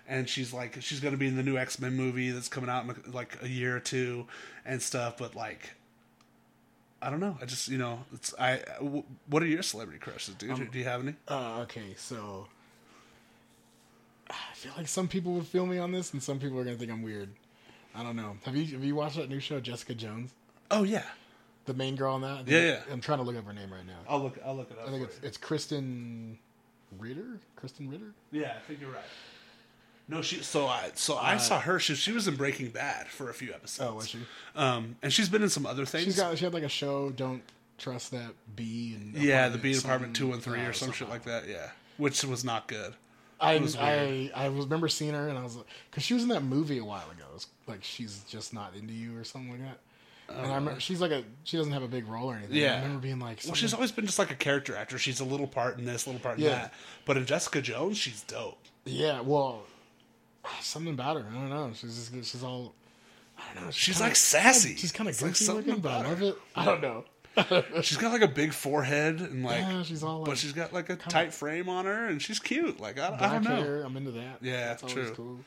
and she's like she's going to be in the new X Men movie that's coming out in like a year or two and stuff. But like, I don't know. I just you know, it's I. w- What are your celebrity crushes, dude? Do you have any? Uh, okay, so I feel like some people would feel me on this, and some people are gonna think I'm weird. I don't know. Have you have you watched that new show, Jessica Jones? Oh yeah, The main girl on that? Yeah, yeah. I'm trying to look up her name right now. I'll look. I'll look it up. I think it's you. it's Kristen Ritter. Kristen Ritter. Yeah, I think you're right. No, she. So I. So I saw her. She, she was in Breaking Bad for a few episodes. Oh, was she? Um, and she's been in some other things. She's got she had like a show. Don't trust that B and yeah, the Apartment B Department two and three uh, or some shit like that. Yeah, which was not good. I was I I remember seeing her and I was like, because she was in that movie a while ago. It's like she's just not into you or something like that. And I remember she's like a she doesn't have a big role or anything. Yeah. I remember being like, Well, she's always been just like a character actor. She's a little part in this, little part in Yeah. that. But in Jessica Jones, she's dope. yeah, well, something about her. I don't know. She's just, she's all. I don't know. She's kinda- like sassy. She's kind of It's like looking, but I about love her. it. I don't know. [LAUGHS] She's got like a big forehead and like, Yeah, she's all, but she's got like a tight frame on her, and she's cute. Like I, I don't know. hair. I'm into that. Yeah, that's true. cool.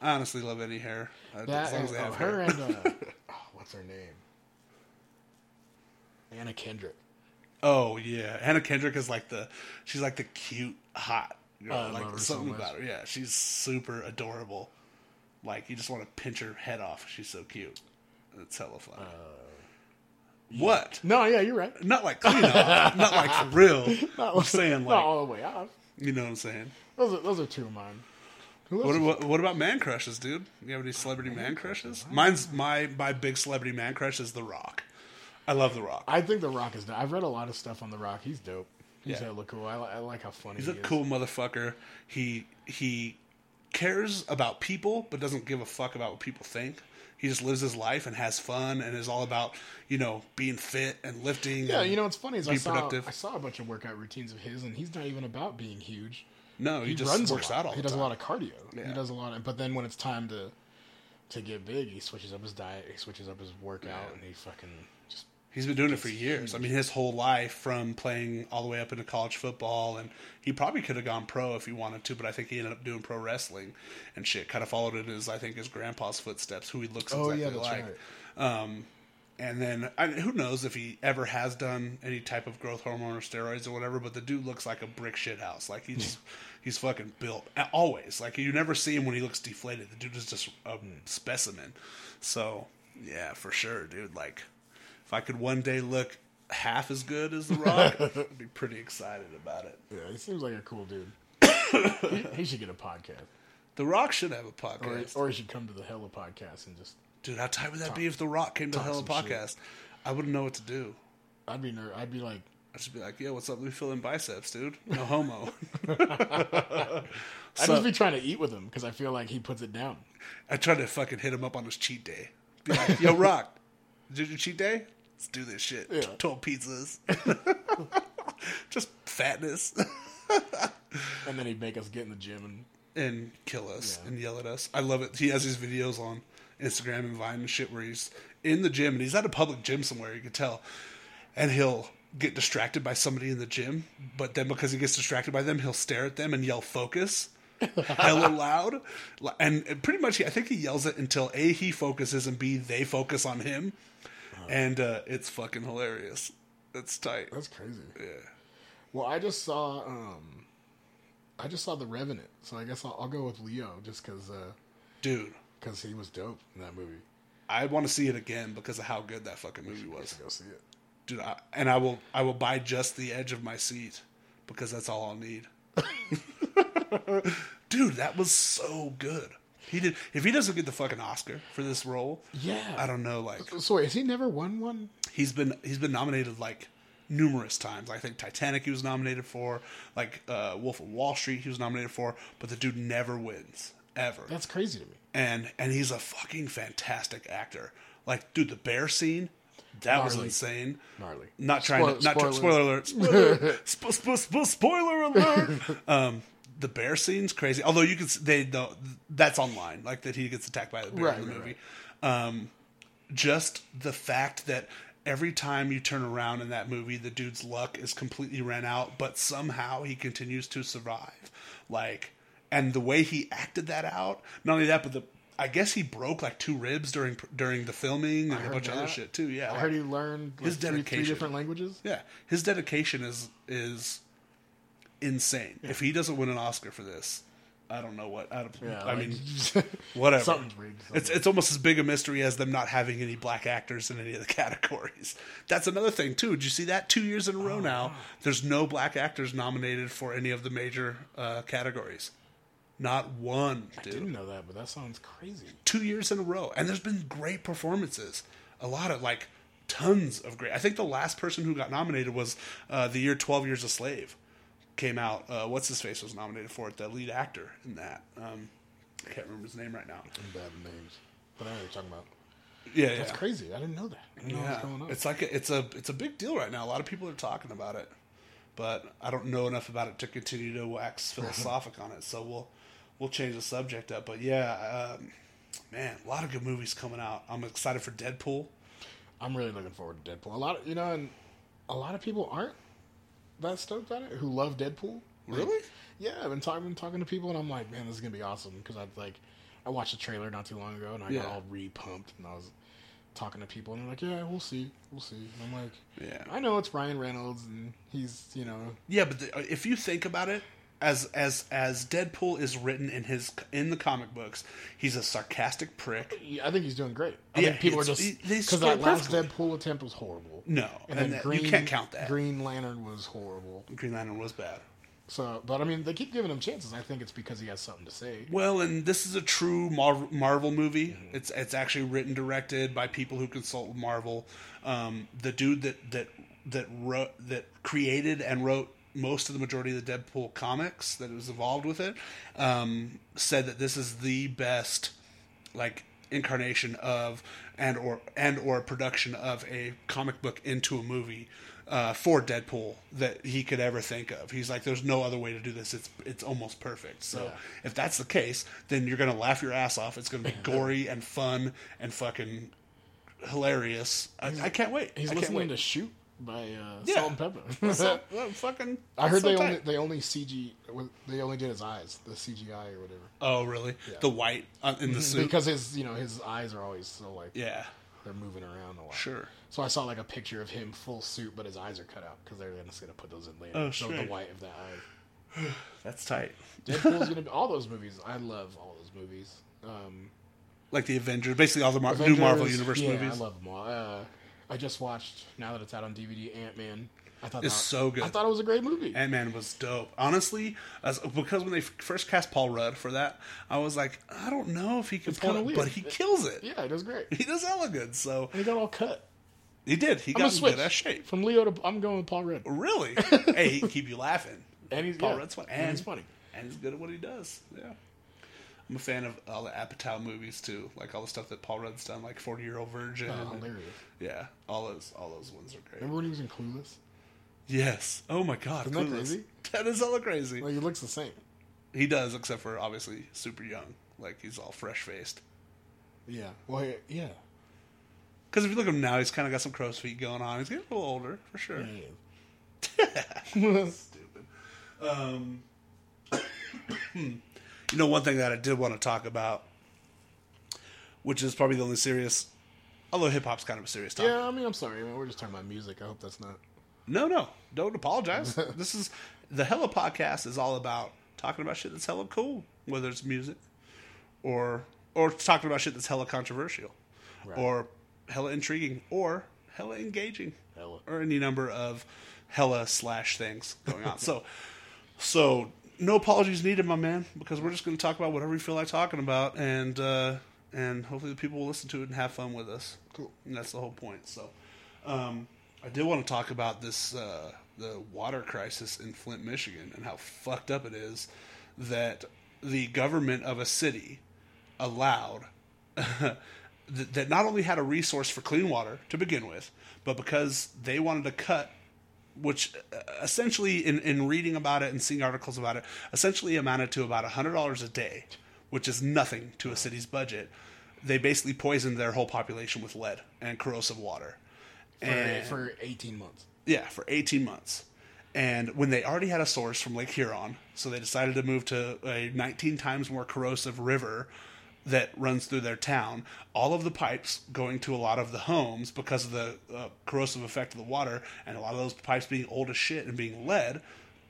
I honestly love any hair uh, That as long as they oh, have her hair. and uh, oh, [LAUGHS] what's her name? Anna Kendrick. Oh yeah, Anna Kendrick is like the she's like the cute hot girl. Oh, like love her so something about her. Yeah, she's super adorable. Like you just want to pinch her head off. She's so cute. It's hella fun. Uh, what? No, yeah, you're right. Not like you know, [LAUGHS] not like for real. Not I'm saying [LAUGHS] not all the way off. you know what I'm saying. Those are those are two of mine. What, what, what about man crushes, dude? You have any celebrity man crushes? Mine's my my big celebrity man crush is The Rock. I love The Rock. I think The Rock is. dope. I've read a lot of stuff on The Rock. He's dope. He's Yeah. hella cool. I, I like how funny He's he a is. cool motherfucker. He he cares about people, but doesn't give a fuck about what people think. He just lives his life and has fun and is all about you know being fit and lifting. Yeah, and you know what's funny is I saw productive. I saw a bunch of workout routines of his, and he's not even about being huge. No, he, He, just runs works out all He does time. a lot of cardio. Yeah. He does a lot of, but then when it's time to to get big, he switches up his diet, he switches up his workout, and he fucking just He's been doing it for years. I mean, his whole life from playing all the way up into college football, and he probably could have gone pro if he wanted to, but I think he ended up doing pro wrestling and shit. Kind of followed in his, I think, his grandpa's footsteps, who he looks Oh, exactly yeah, like. right. Um, and then I, who knows if he ever has done any type of growth hormone or steroids or whatever. But the dude looks like a brick shit house. Like he's he's fucking built always. Like you never see him when he looks deflated. The dude is just a hmm. specimen. So yeah, for sure, dude. Like if I could one day look half as good as The Rock, [LAUGHS] I'd be pretty excited about it. yeah, he seems like a cool dude. [COUGHS] he, he should get a podcast, The Rock should have a or, podcast. or he should come to the Hella podcast and just. Dude, how tight would that be if The Rock came to the Hella shit. Podcast? I wouldn't know what to do. I'd be ner- I'd be like, I'd just be like, "Yeah, what's up? Let me fill in biceps, dude. No homo." [LAUGHS] [LAUGHS] I'd So- just be trying to eat with him because I feel like he puts it down. I tried to fucking hit him up on his cheat day. Be like, "Yo, [LAUGHS] Rock, did you cheat day? Let's do this shit. Yeah. Twelve pizzas, just fatness, And then he'd make us get in the gym and and kill us Yeah. and yell at us. I love it. He has these videos on Instagram and Vine and shit where he's in the gym and he's at a public gym somewhere. You can tell, and he'll get distracted by somebody in the gym, but then because he gets distracted by them, he'll stare at them and yell "focus." [LAUGHS] hella loud and pretty much i think he yells it until a he focuses and b they focus on him and uh it's fucking hilarious it's tight that's crazy. yeah Well, I just saw um, I just saw The Revenant, so I guess I'll, I'll go with Leo just because Uh, dude because he was dope in that movie. i want to see it again because of how good that fucking movie was go see it. dude I, and i will i will buy just the edge of my seat because that's all i'll need [LAUGHS] dude that was so good he did if he doesn't get the fucking oscar for this role Yeah. i don't know like So wait, has he never won one? he's been he's been nominated like numerous times. I think Titanic he was nominated for, like uh, Wolf of Wall Street he was nominated for, but the dude never wins ever. That's crazy to me. And and he's a fucking fantastic actor. Like, dude, the bear scene that was insane. Gnarly. Not trying to not Spoiler- spoiler, spoiler alert. Spoiler, sp- sp- sp- spoiler alert. [LAUGHS] um, the bear scene's crazy. Although you can they know that's online, like that he gets attacked by the bear Right, in the right, movie. Um, just the fact that every time you turn around in that movie, the dude's luck is completely ran out, but somehow he continues to survive. Like, and the way he acted that out, not only that, but the I guess he broke like two ribs during during the filming and a bunch of other shit too. Yeah, I like- heard he learned like, his three, three dedication. different languages. yeah, his dedication is is insane. If he doesn't win an Oscar for this, I don't know what. I, don't, Yeah, I like- mean, [LAUGHS] whatever. Something's rigged, It's something. it's almost as big a mystery as them not having any black actors in any of the [LAUGHS] categories. That's another thing too. Did you see that? Two years in a Oh, row now, there's no black actors nominated for any of the major uh, categories. Not one, I didn't know that, but that sounds crazy. Two years in a row, and there's been great performances. A lot of like tons of great. I think the last person who got nominated was uh, the year Twelve Years a Slave came out. Uh, what's his face was nominated for it. The lead actor in that. Um, I can't remember his name right now. I'm bad with names, but I know what you're talking about. Yeah, yeah. That's crazy. I didn't know that. I didn't know on. It's like a, it's a it's a big deal right now. A lot of people are talking about it, but I don't know enough about it to continue to wax [LAUGHS] philosophic on it. So we'll we'll change the subject up. But yeah, um, man, a lot of good movies coming out. I'm excited for Deadpool. I'm really looking forward to Deadpool. A lot, of, you know, and a lot of people aren't that stoked on it who love Deadpool. Like, Really? Yeah, I've been talking, been talking to people, and I'm like, man, this is gonna be awesome because I like, I watched the trailer not too long ago, and I Yeah. got all re-pumped, and I was talking to people, and they're like, yeah, we'll see, we'll see. And I'm like, Yeah. I know it's Ryan Reynolds, and he's, you know, Yeah, but the, if you think about it, as as as Deadpool is written in his in the comic books, he's a sarcastic prick. I think he's doing great. I Yeah, think people are just because that last. Deadpool attempt was horrible. No, and, and then that- Green, you can't count that. Green Lantern was horrible. Green Lantern was bad. So, but I mean, they keep giving him chances. I think it's because he has something to say. Well, and this is a true Marvel, Marvel movie. Mm-hmm. It's it's actually written directed by people who consult with Marvel. Um, the dude that that that wrote that created and wrote most of the majority of the Deadpool comics that was involved with it um, said that this is the best like incarnation of and or and or production of a comic book into a movie uh, for Deadpool that he could ever think of. He's like, there's no other way to do this. It's it's almost perfect. So Yeah. if that's the case, then you're gonna laugh your ass off. It's gonna be [LAUGHS] gory and fun and fucking hilarious. I, I can't wait. He's I listening wait. to "Shoop" by uh, Yeah. Salt-N-Pepa. [LAUGHS] So, [LAUGHS] well, fucking. I heard so they tight. only they only CG they only did his eyes, the CGI or whatever, Oh really? The white uh, in the suit. because his you know his eyes are always so like yeah, they're moving around a lot. sure. So I saw like a picture of him full suit, but his eyes are cut out because they're just gonna put those in later. Oh, so the white of the eye. [SIGHS] That's tight. Deadpool's [LAUGHS] gonna be all those movies. I love all those movies. Um, Like the Avengers, basically all the Mar- new Marvel Universe yeah, movies. I love them all. Uh, I just watched now that it's out on DVD. Ant Man. I thought It's that, so good. I thought it was a great movie. Ant Man was dope. Honestly, as, because when they first cast Paul Rudd for that, I was like, I don't know if he can It's pull it, weird. but he kills it. yeah, it does great. He does hella good. So And he got all cut. he did. He I'm got in good ass shape. from Leo to I'm going with Paul Rudd. Really? [LAUGHS] hey, he can keep you laughing. And he's Paul yeah, Rudd's funny. and And he's funny. And he's good at what he does. Yeah. I'm a fan of all the Apatow movies too, like all the stuff that Paul Rudd's done, like Forty Year Old Virgin. Oh, and- hilarious. yeah, all those all those ones are great. Remember when he was in Clueless? Yes. Oh my God. Isn't that Clueless. crazy? That is hella crazy. Like he looks the same. He does, except for obviously super young. Like he's all fresh faced. Yeah. Well, yeah. yeah. Because if you look at him now, he's kind of got some crow's feet going on. He's getting a little older for sure. yeah. [LAUGHS] Stupid. Um, [COUGHS] you know, one thing that I did want to talk about, which is probably the only serious, although hip hop's kind of a serious topic. yeah, I mean, I'm sorry, man. We're just talking about music. I hope that's not. No, no, don't apologize. [LAUGHS] this is the Hella podcast is all about talking about shit that's hella cool, whether it's music or or talking about shit that's hella controversial, Right. or hella intriguing, or hella engaging, Hella. or any number of hella slash things going on. [LAUGHS] so, so no apologies needed, my man, because we're just going to talk about whatever we feel like talking about, and uh, and hopefully the people will listen to it and have fun with us. Cool. And that's the whole point. So, um, I did want to talk about this uh, the water crisis in Flint, Michigan, and how fucked up it is that the government of a city allowed [LAUGHS] that that not only had a resource for clean water to begin with, but because they wanted to cut which uh, essentially in, in reading about it and seeing articles about it essentially amounted to about $100 a day which is nothing to a city's budget. They basically poisoned their whole population with lead and corrosive water. For, and for 18 months. yeah for 18 months. And when they already had a source from lake huron so they decided to move to a 19 times more corrosive river that runs through their town all of the pipes going to a lot of the homes because of the uh, corrosive effect of the water and a lot of those pipes being old as shit and being lead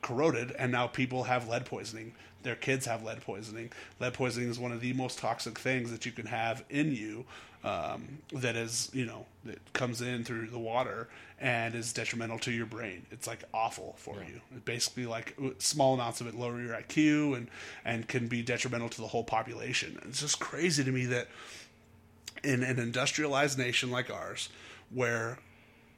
corroded and now people have lead poisoning. Their kids have lead poisoning. Lead poisoning is one of the most toxic things that you can have in you um, that is you know that comes in through the water and is detrimental to your brain. It's like awful for you. It basically like small amounts of it lower your iq and and can be detrimental to the whole population. It's just crazy to me that in an industrialized nation like ours where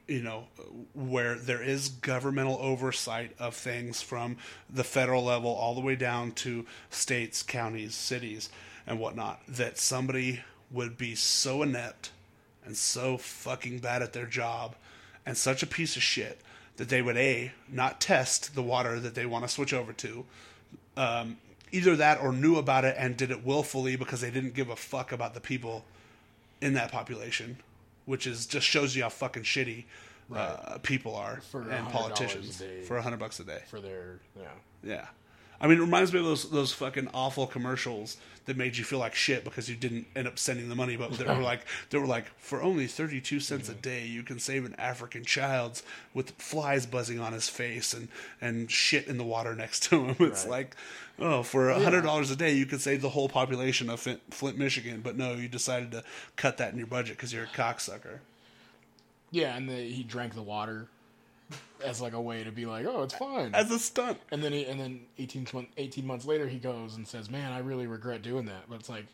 you know where there is governmental oversight of things from the federal level all the way down to states counties cities and whatnot that somebody would be so inept and so fucking bad at their job and such a piece of shit that they would a not test the water that they want to switch over to um, either that or knew about it and did it willfully because they didn't give a fuck about the people in that population, which is just shows you how fucking shitty uh, people are For and politicians a day. for a hundred bucks a day. For their, yeah. Yeah. I mean, it reminds me of those those fucking awful commercials that made you feel like shit because you didn't end up sending the money, but they were like they were like for only thirty two cents a day you can save an African child with flies buzzing on his face and and shit in the water next to him. [LAUGHS] It's Right. like oh, for a hundred dollars a day you could save the whole population of Flint, Flint, Michigan, but no, you decided to cut that in your budget because you're a cocksucker. Yeah, and the, he drank the water as like a way to be like, oh, it's fine. As a stunt. and then he, and then 18, mon- 18 months later, he goes and says, man, I really regret doing that. But it's like,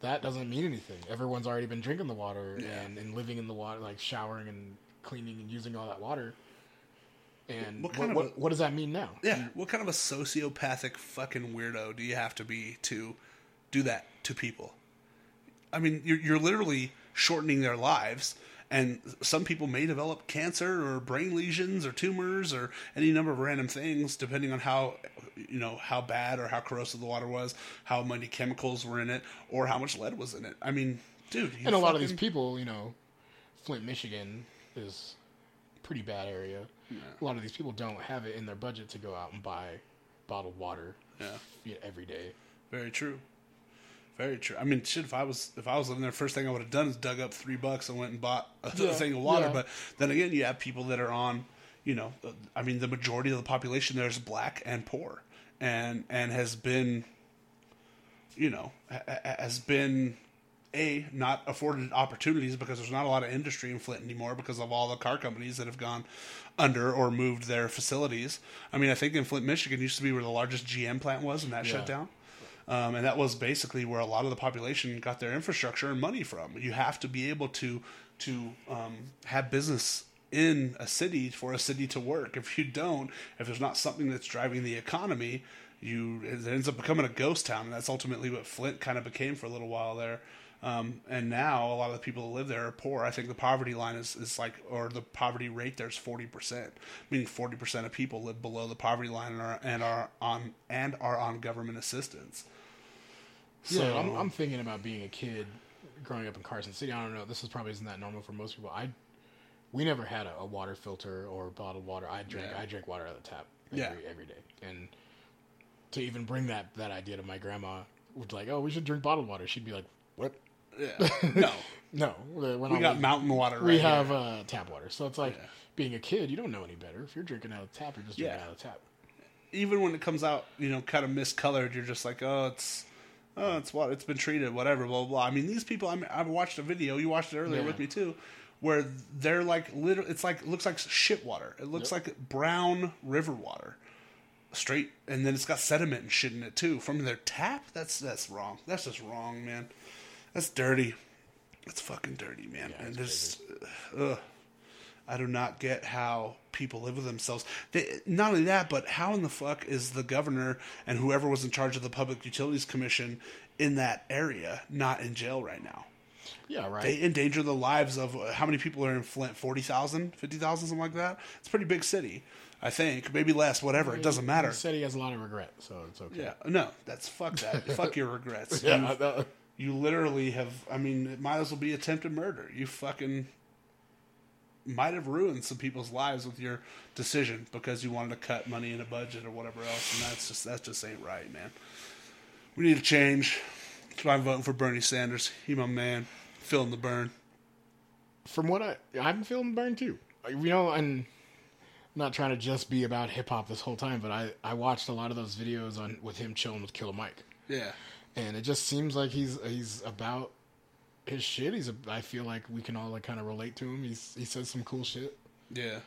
that doesn't mean anything. Everyone's already been drinking the water and, and living in the water, like showering and cleaning and using all that water. And What what, of what, does that mean now? Yeah, what kind of a sociopathic fucking weirdo do you have to be to do that to people? I mean, you're you're literally shortening their lives. And some people may develop cancer or brain lesions or tumors or any number of random things, depending on how you know how bad or how corrosive the water was, how many chemicals were in it, or how much lead was in it. I mean, dude, and a lot of these people, you know, Flint, Michigan is a pretty bad area. A lot of these people don't have it in their budget to go out and buy bottled water Yeah. yeah, every day. Very true. Very true. I mean, shit. If I was if I was living there, first thing I would have done is dug up three bucks and went and bought a Yeah, thing of water. yeah. But then again, you have people that are on. You know, uh, I mean, the majority of the population there is black and poor, and and has been, you know, ha- ha- has been a not afforded opportunities because there's not a lot of industry in Flint anymore because of all the car companies that have gone under or moved their facilities. I mean, I think in Flint, Michigan, used to be where the largest GM plant was, and that shut down. Um, and that was basically where a lot of the population got their infrastructure and money from. You have to be able to to um, have business in a city for a city to work. If you don't, if there's not something that's driving the economy, you it ends up becoming a ghost town, and that's ultimately what Flint kind of became for a little while there. Um, and now a lot of the people that live there are poor. I think the poverty line is, is like, or the poverty rate there is forty percent, meaning forty percent of people live below the poverty line and are and are on and are on government assistance. So So- I'm, I'm thinking about being a kid growing up in Carson City. I don't know. This is probably isn't that normal for most people. I we never had a, a water filter or bottled water. I drink, Yeah. I drank water out of the tap every, Yeah. every day. And to even bring that that idea to my grandma, would like, oh, we should drink bottled water. She'd be like, what? Yeah, no, [LAUGHS] No, when we got mountain water. Right we here. have uh, tap water. So it's like Yeah. being a kid, you don't know any better. If you're drinking out of the tap, you're just drinking Yeah. out of the tap. even when it comes out, you know, kind of miscolored, you're just like, oh, it's, oh, it's what it's been treated, whatever, blah blah. blah. I mean, these people. I mean, I've watched a video. You watched it earlier Yeah. with me too, where they're like, literally, it's like looks like shit water. It looks like brown river water, straight, and then it's got sediment and shit in it too from their tap. That's that's wrong. That's just wrong, man. That's dirty. That's fucking dirty, man. Yeah, and just, ugh. I do not get how people live with themselves. They, not only that, but how in the fuck is the governor and whoever was in charge of the Public Utilities Commission in that area not in jail right now? Yeah, right. They endanger the lives of uh, how many people are in Flint? 40,000, 50,000, something like that? It's a pretty big city, I think. Maybe less, whatever. It doesn't matter. He said he has a lot of regret, so it's okay. Yeah, no, that's fuck that. [LAUGHS] fuck your regrets. Yeah, You- literally have i mean it might as well be attempted murder. You fucking might have ruined some people's lives with your decision because you wanted to cut money in a budget or whatever else and that's just that just ain't right man. We need to change. That's why i'm voting for bernie sanders. He my man. Feeling the burn. From what I I'm feeling the burn too. You know, and I'm not trying to just be about hip hop this whole time, but I I watched a lot of those videos on with him chilling with Killer Mike, yeah and it just seems like he's he's about his shit. He's a, I feel like we can all like kind of relate to him. He's he says some cool shit. yeah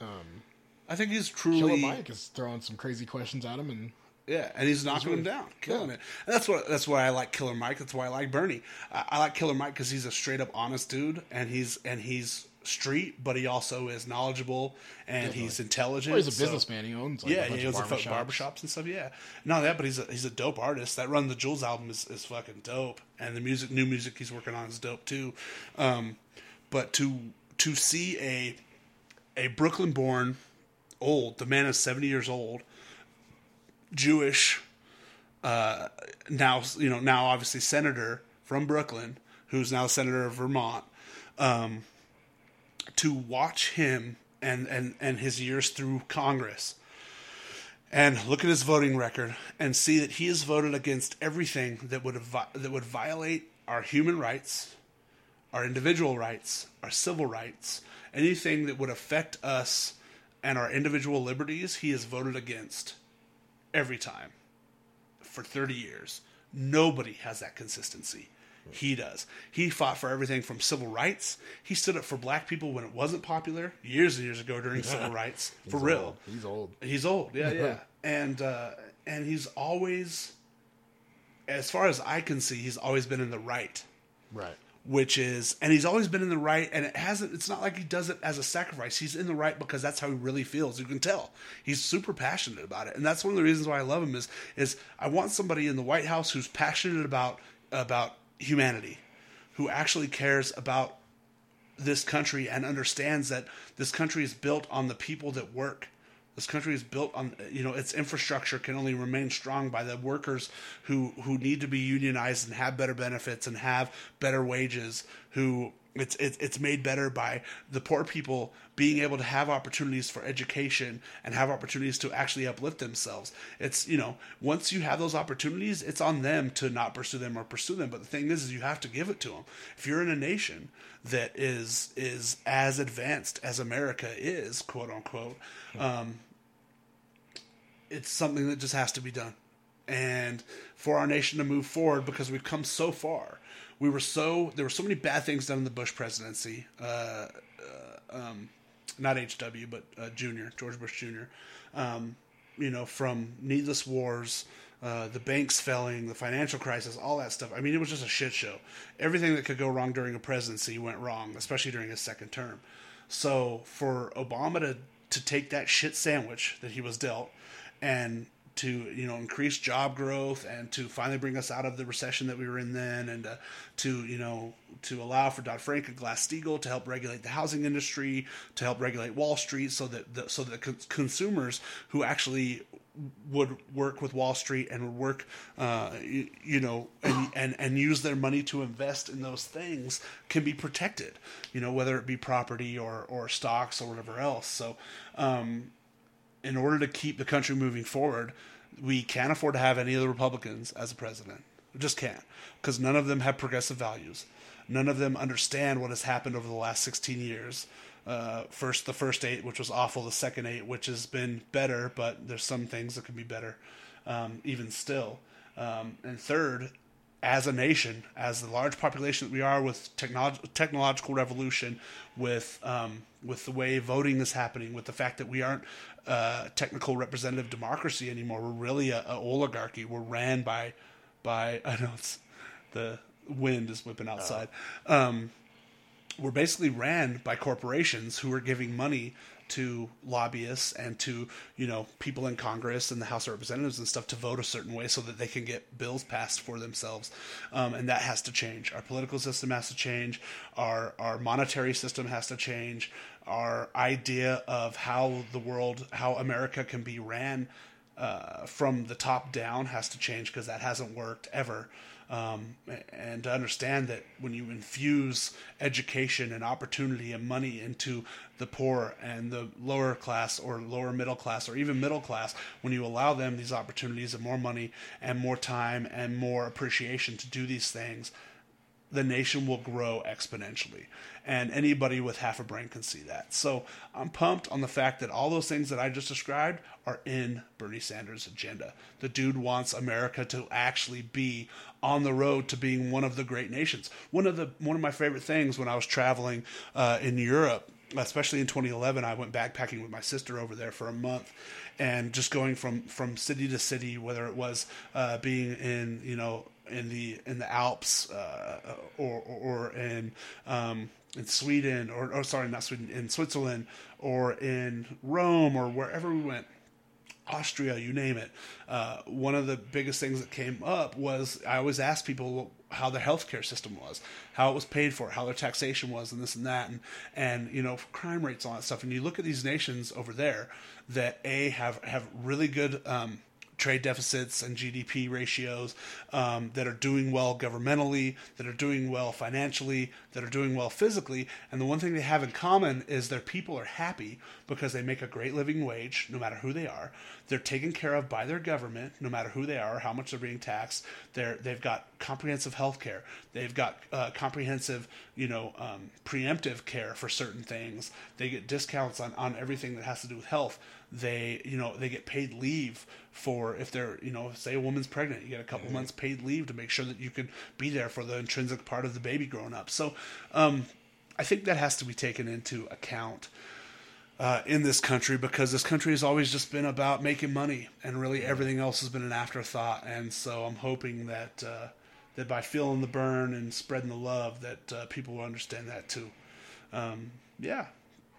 Um, i think he's truly Killer Mike is throwing some crazy questions at him, and Yeah, and he's knocking really- them down, killing yeah. it. And that's what that's why I like Killer Mike. That's why I like Bernie. I, I like Killer Mike because he's a straight up honest dude, and he's and he's street, but he also is knowledgeable and he's intelligent. well, he's a so- businessman. He owns like, yeah, a bunch he owns a fu- barbershops. barbershops and stuff. Yeah, not that, but he's a he's a dope artist. That Run the Jewels album is, is fucking dope, and the music, new music he's working on is dope too. Um, but to to see a a Brooklyn born old, the man is seventy years old, Jewish, uh, now you know now obviously senator from Brooklyn, who's now senator of Vermont. Um, to watch him and, and, and his years through Congress and look at his voting record and see that he has voted against everything that would that would violate our human rights, our individual rights, our civil rights, anything that would affect us and our individual liberties, he has voted against every time for 30 years. Nobody has that consistency. He does. He fought for everything from civil rights. He stood up for black people when it wasn't popular years and years ago during [LAUGHS] civil rights. For He's real. old. He's old. He's old. Yeah, yeah. [LAUGHS] and uh, and he's always, as far as I can see, he's always been in the right Right. which is and he's always been in the right and it hasn't it's not like he does it as a sacrifice he's in the right because that's how he really feels you can tell he's super passionate about it and that's one of the reasons why i love him is is i want somebody in the white house who's passionate about about humanity who actually cares about this country and understands that this country is built on the people that work. This country is built on you know its infrastructure can only remain strong by the workers who who need to be unionized and have better benefits and have better wages. Who it's it's it's made better by the poor people being able to have opportunities for education and have opportunities to actually uplift themselves. It's you know once you have those opportunities, it's on them to not pursue them or pursue them. But the thing is, is you have to give it to them. If you're in a nation that is is as advanced as America is, quote unquote, um, it's something that just has to be done. And for our nation to move forward, because we've come so far, we were so there were so many bad things done in the Bush presidency. Uh, uh, um, not HW, but uh, Junior George Bush Jr. Um, you know, from needless wars, uh, the banks failing, the financial crisis, all that stuff. I mean, it was just a shit show. Everything that could go wrong during a presidency went wrong, especially during his second term. So for Obama to to take that shit sandwich that he was dealt and to you know increase job growth and to finally bring us out of the recession that we were in then and uh, to you know to allow for Dodd Frank and Glass Steagall to help regulate the housing industry to help regulate Wall Street so that the, so that con- consumers who actually would work with Wall Street and would work, uh, you, you, know, and, and and use their money to invest in those things can be protected. You know, whether it be property or or stocks or whatever else. So, um, in order to keep the country moving forward, we can't afford to have any of the Republicans as a president. We just can't, because none of them have progressive values. None of them understand what has happened over the last 16 years. Uh, first, the first eight, which was awful. The second eight, which has been better, but there's some things that can be better, um, even still. Um, and third, as a nation, as the large population that we are, with technolog- technological revolution, with um, with the way voting is happening, with the fact that we aren't uh, technical representative democracy anymore, we're really a, a, oligarchy. We're ran by by [LAUGHS] I know it's the wind is whipping outside. Um, we're basically ran by corporations who are giving money to lobbyists and to you know people in Congress and the House of Representatives and stuff to vote a certain way so that they can get bills passed for themselves, um, and that has to change. Our political system has to change. Our our monetary system has to change. Our idea of how the world, how America can be ran uh, from the top down has to change because that hasn't worked ever. Um, and to understand that when you infuse education and opportunity and money into the poor and the lower class or lower middle class or even middle class, when you allow them these opportunities and more money and more time and more appreciation to do these things, the nation will grow exponentially. And anybody with half a brain can see that. So I'm pumped on the fact that all those things that I just described are in Bernie Sanders' agenda. The dude wants America to actually be on the road to being one of the great nations. One of the one of my favorite things when I was traveling uh, in Europe especially in 2011 i went backpacking with my sister over there for a month and just going from from city to city whether it was uh, being in you know in the in the alps uh, or, or, in um, in sweden or, or sorry not sweden in switzerland or in rome or wherever we went Austria, you name it. Uh, one of the biggest things that came up was I always asked people how their healthcare system was, how it was paid for, how their taxation was, and this and that, and and you know crime rates, all that stuff. And you look at these nations over there that a have have really good. Um, trade deficits and GDP ratios um, that are doing well governmentally, that are doing well financially, that are doing well physically. And the one thing they have in common is their people are happy because they make a great living wage, no matter who they are. They're taken care of by their government, no matter who they are, how much they're being taxed. They're they've got comprehensive health care. They've got uh, comprehensive, you know, um, preemptive care for certain things. They get discounts on on everything that has to do with health. They you know they get paid leave for if they're you know say a woman's pregnant, you get a couple mm-hmm. months paid leave to make sure that you can be there for the intrinsic part of the baby growing up. So. Um, I think that has to be taken into account uh, in this country because this country has always just been about making money, and really everything else has been an afterthought. And so I'm hoping that uh, that by feeling the burn and spreading the love, that uh, people will understand that too. Um, yeah,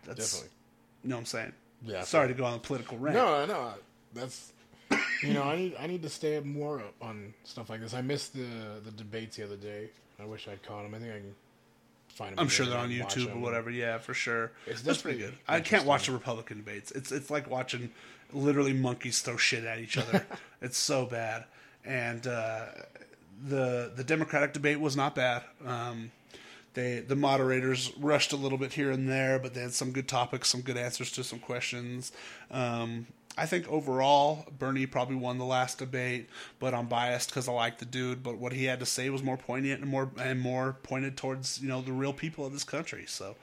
that's Definitely. You know what I'm saying? Yeah. Sorry to go on a political rant. No, no, that's [COUGHS] you know I need I need to stay up more on stuff like this. I missed the the debates the other day I wish I'd caught them. I think I can find them. I'm sure they're on YouTube or whatever. Yeah, for sure. It's That's pretty good. I can't watch the Republican debates. It's it's like watching literally monkeys throw shit at each other. [LAUGHS] it's so bad. And uh, the the Democratic debate was not bad. Um, they the moderators rushed a little bit here and there, but they had some good topics, some good answers to some questions. Um, I think overall, Bernie probably won the last debate, but I'm biased because I like the dude. But what he had to say was more poignant and more and more pointed towards you know the real people of this country. So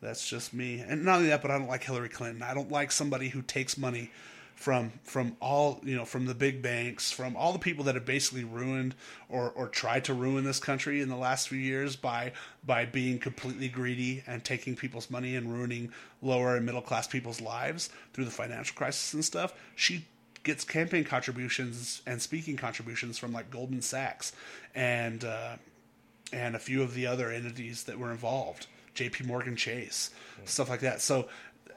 that's just me. And not only that, but I don't like Hillary Clinton. I don't like somebody who takes money from from all you know from the big banks, from all the people that have basically ruined or or tried to ruin this country in the last few years by by being completely greedy and taking people's money and ruining lower and middle class people's lives through the financial crisis and stuff. She gets campaign contributions and speaking contributions from like Goldman Sachs and uh, and a few of the other entities that were involved, J.P. Morgan Chase, stuff like that. So,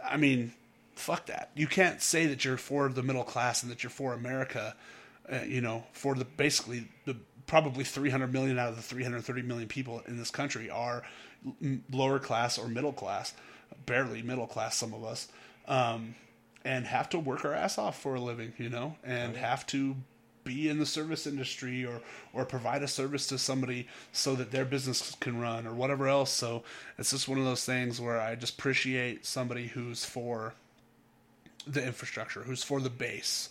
I mean, fuck that. You can't say that you're for the middle class and that you're for America. Uh, you know, for the basically the probably 300 million out of the 330 million people in this country are lower class or middle class, barely middle class. Some of us, um, and have to work our ass off for a living. You know, and have to be in the service industry or or provide a service to somebody so that their business can run or whatever else. So it's just one of those things where I just appreciate somebody who's for the infrastructure, who's for the base.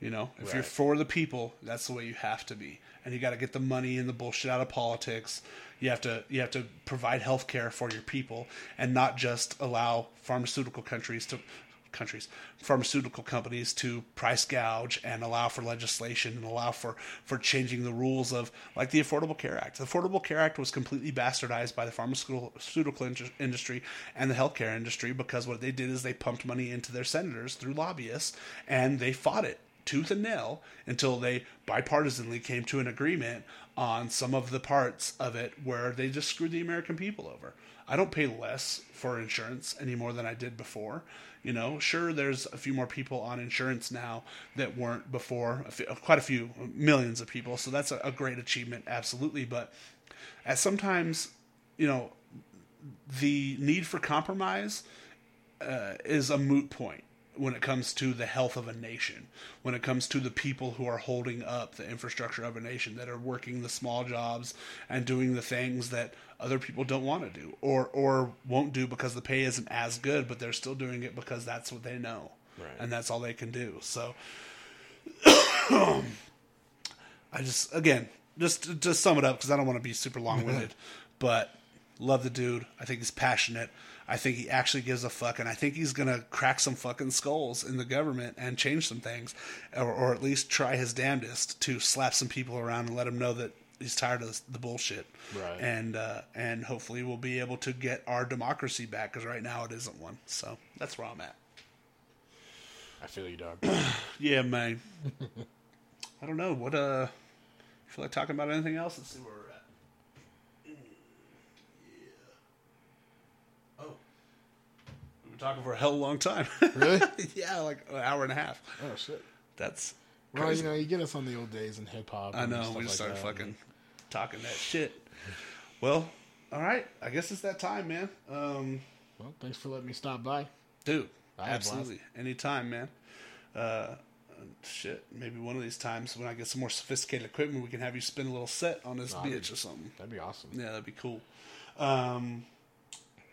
You know, if you're for the people, that's the way you have to be. And you got to get the money and the bullshit out of politics. You have to you have to provide health care for your people and not just allow pharmaceutical countries to countries pharmaceutical companies to price gouge and allow for legislation and allow for for changing the rules of like the Affordable Care Act. The Affordable Care Act was completely bastardized by the pharmaceutical industry and the healthcare industry because what they did is they pumped money into their senators through lobbyists and they fought it tooth and nail until they bipartisanly came to an agreement on some of the parts of it where they just screwed the American people over. I don't pay less for insurance anymore than I did before. You know, sure, there's a few more people on insurance now that weren't before, a few, quite a few millions of people. So that's a, a great achievement, absolutely. But at sometimes, you know, the need for compromise uh, is a moot point when it comes to the health of a nation, when it comes to the people who are holding up the infrastructure of a nation, that are working the small jobs and doing the things that other people don't want to do or or won't do because the pay isn't as good, but they're still doing it because that's what they know, Right. and that's all they can do. So, [CLEARS THROAT] I just again just to, sum it up because I don't want to be super long winded, [LAUGHS] but love the dude. I think he's passionate. I think he actually gives a fuck, and I think he's gonna crack some fucking skulls in the government and change some things, or, or at least try his damnedest to slap some people around and let them know that he's tired of the bullshit. Right. And uh, and hopefully we'll be able to get our democracy back because right now it isn't one. So that's where I'm at. I feel you, dog. [CLEARS THROAT] Yeah, man. I don't know what. Uh, you feel like talking about anything else? Let's see where we're at. Yeah. Oh, we've been talking for a hell of a long time. Really? [LAUGHS] yeah, like an hour and a half. oh shit. That's. Well, crazy. you know, you get us on the old days in hip hop. I and know. We just like started fucking talking that shit. Well, all right. I guess it's that time, man. Um, Well, thanks for letting me stop by. dude, I absolutely, anytime, man. Uh, shit, maybe one of these times when I get some more sophisticated equipment, we can have you spin a little set on this Nah, bitch or something. That'd be awesome. Yeah, that'd be cool. Um,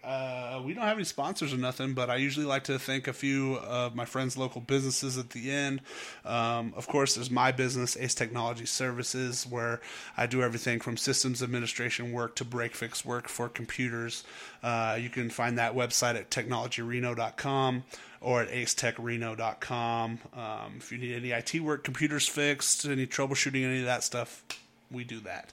uh, we don't have any sponsors or nothing, but I usually like to thank a few of my friends' local businesses at the end. Um, of course, there's my business, Ace Technology Services, where I do everything from systems administration work to break fix work for computers. Uh, you can find that website at technologyreno.com or at acetechreno.com. Um, if you need any IT work, computers fixed, any troubleshooting, any of that stuff, we do that.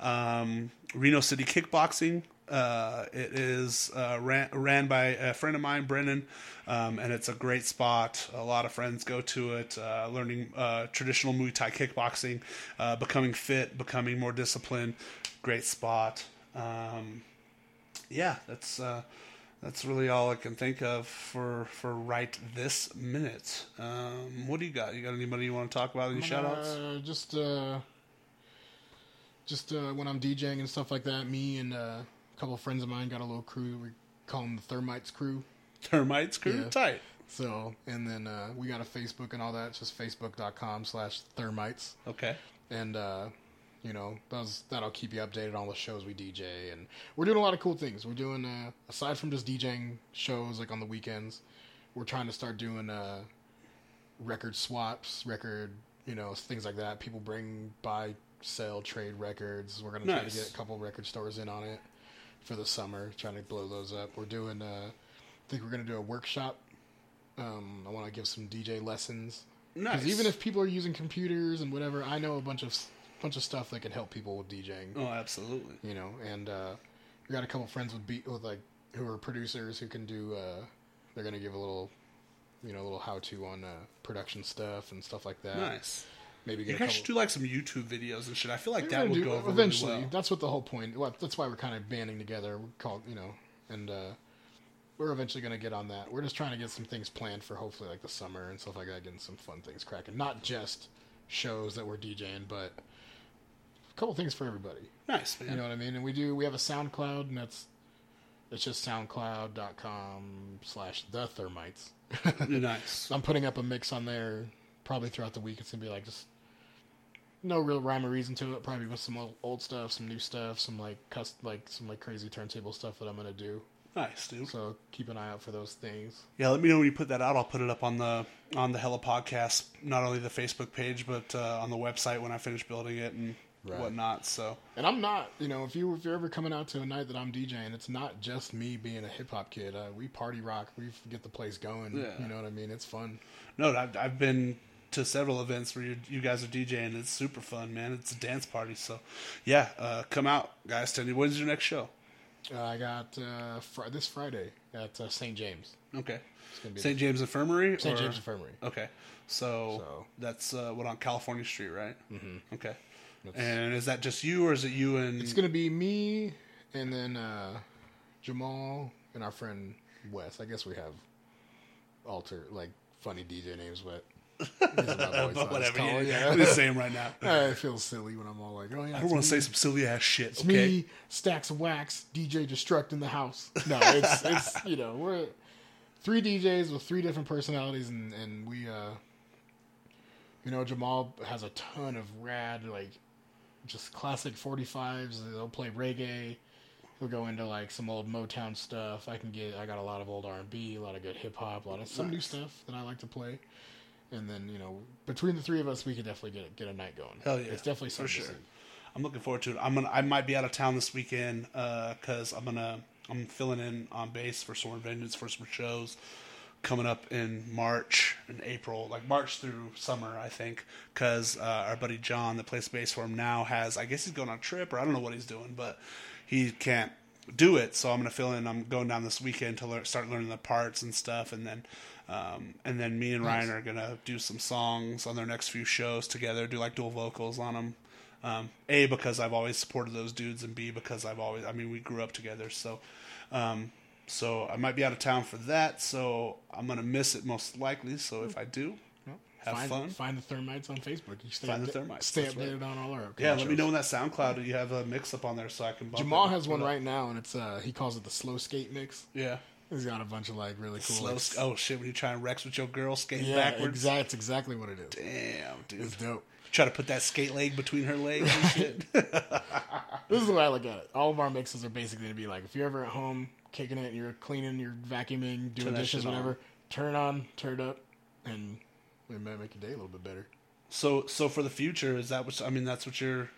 Um, Reno City Kickboxing. Uh, it is uh, ran, ran by a friend of mine, Brennan, um, and it's a great spot. A lot of friends go to it, uh, learning uh, traditional Muay Thai kickboxing, uh, becoming fit, becoming more disciplined. Great spot. Um, yeah, that's uh, that's really all I can think of for for right this minute. Um, what do you got? You got anybody you want to talk about? Any shout outs? Uh, just uh, just uh, when I'm DJing and stuff like that, me and uh, a couple of friends of mine got a little crew. We call them the Thermites crew. Thermites crew Yeah. tight. So, and then uh, we got a Facebook and all that. It's just facebook.com slash thermites. Okay. And, uh, you know, those, that'll keep you updated on all the shows we DJ. And we're doing a lot of cool things. We're doing, uh, aside from just DJing shows like on the weekends, we're trying to start doing uh, record swaps, record, you know, things like that. People bring, buy, sell, trade records. We're going to try to get a couple record stores in on it for the summer, trying to blow those up. We're doing, uh, I think we're going to do a workshop. Um, I want to give some DJ lessons. Nice. Because even if people are using computers and whatever, I know a bunch of bunch of stuff that can help people with DJing. Oh, absolutely. You know, and uh, we got a couple friends with beat with like who are producers who can do. Uh, they're gonna give a little, you know, a little how to on uh, production stuff and stuff like that. Nice. Maybe You get a guys should do like some YouTube videos and shit. I feel like We're that would do- go over eventually. really well. That's what the whole point. Well, that's why we're kind of banding together. We're called, you know, and uh, we're eventually going to get on that. We're just trying to get some things planned for hopefully like the summer and stuff like that, getting some fun things cracking. Not just shows that we're DJing, but a couple things for everybody. Nice, man. You know what I mean? And we do. We have a SoundCloud, and that's it's just SoundCloud.com slash the Thermites. [LAUGHS] nice. I'm putting up a mix on there probably throughout the week. It's gonna be like just no real rhyme or reason to it. Probably with some old, old stuff, some new stuff, some like cus like some like crazy turntable stuff that I'm gonna do. Nice, dude. So keep an eye out for those things. Yeah, let me know when you put that out. I'll put it up on the on the Hella podcast, not only the Facebook page, but uh, on the website when I finish building it and Right. whatnot. So And I'm not, you know, if you if you're ever coming out to a night that I'm DJing, it's not just me being a hip hop kid. Uh, we party rock. We get the place going. Yeah. You know what I mean? It's fun. no, I've, I've been to several events where you, you guys are DJing. It's super fun, man. It's a dance party. So yeah, uh, come out, guys. Tell me when's your next show? Uh, I got uh, fr- this Friday at uh, St. James. Okay, St. James Infirmary. St. James Infirmary. Okay, so, So- that's uh, what on California Street, right? Mm-hmm. Okay, That's- and is that just you, or is it you and? It's gonna be me and then uh, Jamal and our friend Wes. I guess we have alter like funny DJ names, but these are my boys, [LAUGHS] but whatever. call Yeah, it, yeah. yeah. the same right now. [LAUGHS] I feel silly when I'm all like, "Oh yeah." I want to say some silly ass shit. It's okay. me, stacks of wax, DJ Destruct in the house. [LAUGHS] No, it's it's you know we're three DJs with three different personalities, and and we uh, you know Jamal has a ton of rad like just classic 45s. They'll play reggae. He'll go into like some old Motown stuff. I can get. I got a lot of old R and B, a lot of good hip hop, a lot of some new stuff that I like to play. And then you know between the three of us, we could definitely get get a night going. Hell yeah, it's definitely for sure. I'm looking forward to it. I'm gonna. I might be out of town this weekend because I'm gonna. I'm filling in on bass for Sworn Vengeance for some shows coming up in March and April, like March through summer, I think. Because uh, our buddy John, that plays bass for him now, has. I guess he's going on a trip, or I don't know what he's doing, but he can't do it. So I'm gonna fill in. I'm going down this weekend to learn, start learning the parts and stuff, and then. Um, and then me and Ryan are gonna do some songs on their next few shows together. Do like dual vocals on them. Um, a because I've always supported those dudes, and B because I've always. I mean, we grew up together, so. Um, so I might be out of town for that, so I'm gonna miss it most likely. So if I do, have find, fun. Find the Thermites on Facebook. You stay Find the Thermites, Stay that's right. updated on all our yeah, let me know when that SoundCloud you have a mix up on there so I can. Bump Jamal it. has one Put it up. right now, and it's uh he calls it the slow skate mix. Yeah. He's got a bunch of like really cool. Slow. like, oh shit! When you try and Rex with your girl skating yeah, backwards. exactly. That's exactly what it is. Damn, dude. It's dope. Try to put that skate leg between her legs and [LAUGHS] shit. [LAUGHS] This is the way I look at it. All of our mixes are basically to be like if you're ever at home kicking it, and you're cleaning, you're vacuuming, doing Turn dishes, shit on. whatever. Turn it on, turn it up, and it might make your day a little bit better. so, so for the future, is that what I mean? That's what you're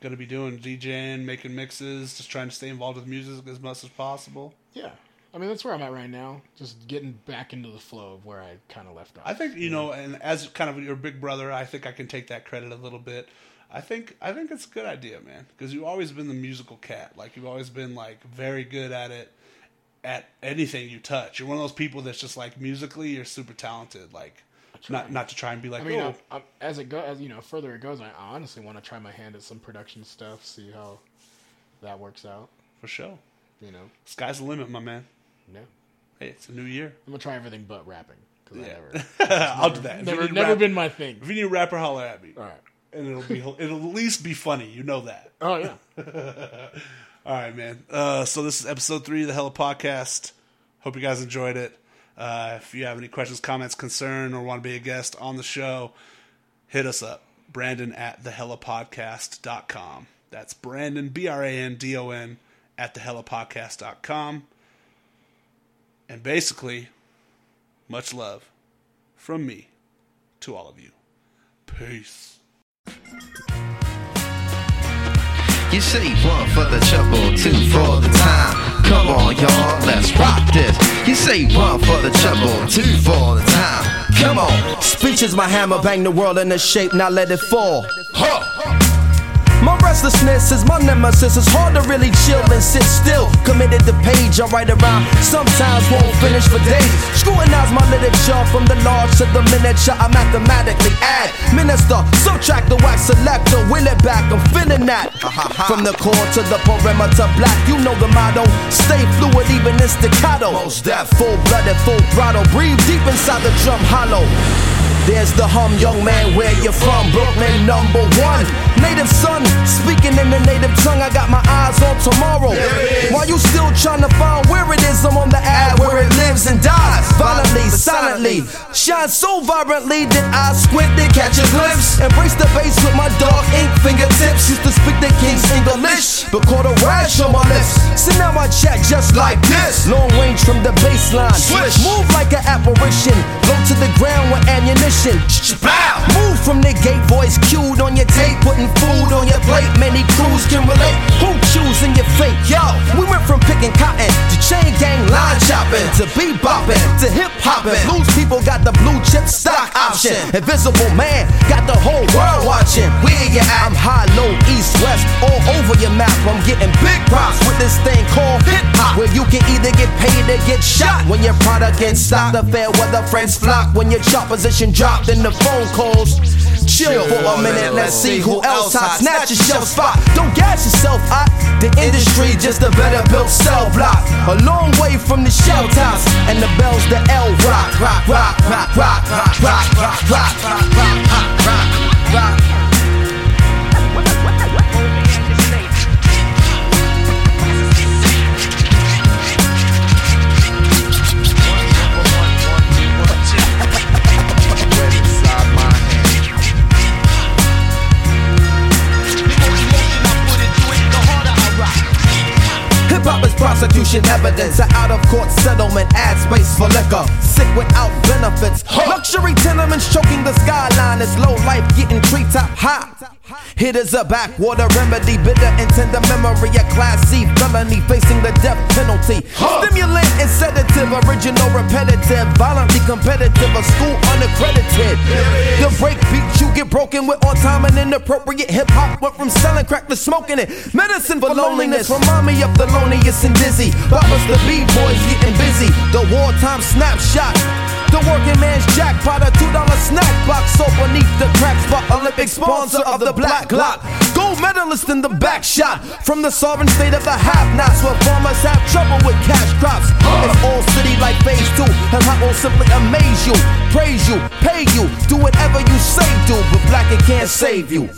gonna be doing: DJing, making mixes, just trying to stay involved with music as much as possible. Yeah. I mean, that's where I'm at right now. Just getting back into the flow of where I kind of left off. I think you know, and as kind of your big brother, I think I can take that credit a little bit. I think I think it's a good idea, man, because you've always been the musical cat. Like you've always been like very good at it, at anything you touch. You're one of those people that's just like musically, you're super talented. Like not not to try and be like, I mean, oh, I, I, as it go, as you know, further it goes, I honestly want to try my hand at some production stuff, see how that works out. for sure. You know, Sky's the limit, my man. yeah, Hey, it's a new year. I'm gonna try everything but rapping because Yeah. I never, [LAUGHS] I'll do that. If never, never rap- been my thing. If you need a rapper, holler at me. All right, and it'll be [LAUGHS] it'll at least be funny. You know that. Oh yeah. [LAUGHS] All right, man. Uh, so this is episode three of the Hella Podcast. Hope you guys enjoyed it. Uh, if you have any questions, comments, concern, or want to be a guest on the show, hit us up. Brandon at thehellapodcast.com. That's Brandon, B R A N D O N, at thehellapodcast.com. And basically, much love from me to all of you. Peace. You say one for the trouble, two for the time. Come on, y'all, let's rock this. You say one for the trouble, two for the time. Come on. Speech is my hammer, bang the world into shape, now let it fall. Huh. Restlessness is my nemesis. It's hard to really chill and sit still. Committed to page, I write around. Sometimes won't finish for days. Scrutinize my literature from the large to the miniature. I mathematically add. Minister, subtract the wax selector. Will it back, I'm feeling that. From the core to the perimeter, black. You know the motto. Stay fluid, even in staccato. Mos Def. Full blooded, full throttle. Breathe deep inside the drum hollow. There's the hum, young man, where you from? Brooklyn, number one. Native son, speaking in the native tongue, I got my eyes on tomorrow. While you still trying to find where it is, I'm on the ad where it lives and dies. Violently, silently, shine so vibrantly that I squint to catch a glimpse. Embrace the bass with my dark ink fingertips. Used to speak the king's English, but caught a rash on my lips. So now I chat just like this. Long range from the baseline. Swish. Move like an apparition. Low to the ground with ammunition. Bow. Move from the gate, voice cued on your tape, putting food on your plate. Many crews can relate. Who choosing your fate? Yo, we went from picking cotton to chain gang line chopping to bebopping to hip hopping. Loose people got the blue chip stock option. Invisible man got the whole world watching. Where you at? I'm high, low, east, west, all over your map. I'm getting big props with this thing called hip hop, where you can either get paid or get shot when your product in stock. The fair weather friends flock when your chart position dropped the phone calls. Chill for a minute, let's see who else hot. Snatch your shelf spot. Don't gas yourself hot. The industry just a better built cell block. A long way from the shell tops and the bells, the L rock, rock, rock, rock, rock, rock, rock, rock, rock, rock, rock, rock, rock. Prosecution evidence. An out of court settlement, ad space for liquor. Sick without benefits. Luxury tenements choking the skyline. It's low life getting treetop high. Hit is a backwater remedy, bitter and tender memory. A class C felony facing the death penalty. Stimulant and sedative, original repetitive, violently competitive, a school unaccredited. The break beat you get broken with on time and inappropriate hip hop. Went from selling crack to smoking it. Medicine for loneliness, remind me of Thelonious and dizzy. Boppers the B-boys getting busy. The wartime snapshot. The working man's jackpot, a two dollar snack box so beneath the crack spot. Olympic sponsor of the Black Glock. Gold medalist in the back shot from the sovereign state of the have-nots, where farmers have trouble with cash crops. It's all city like phase two, and I will simply amaze you, praise you, pay you, do whatever you say do, but black it can't save you.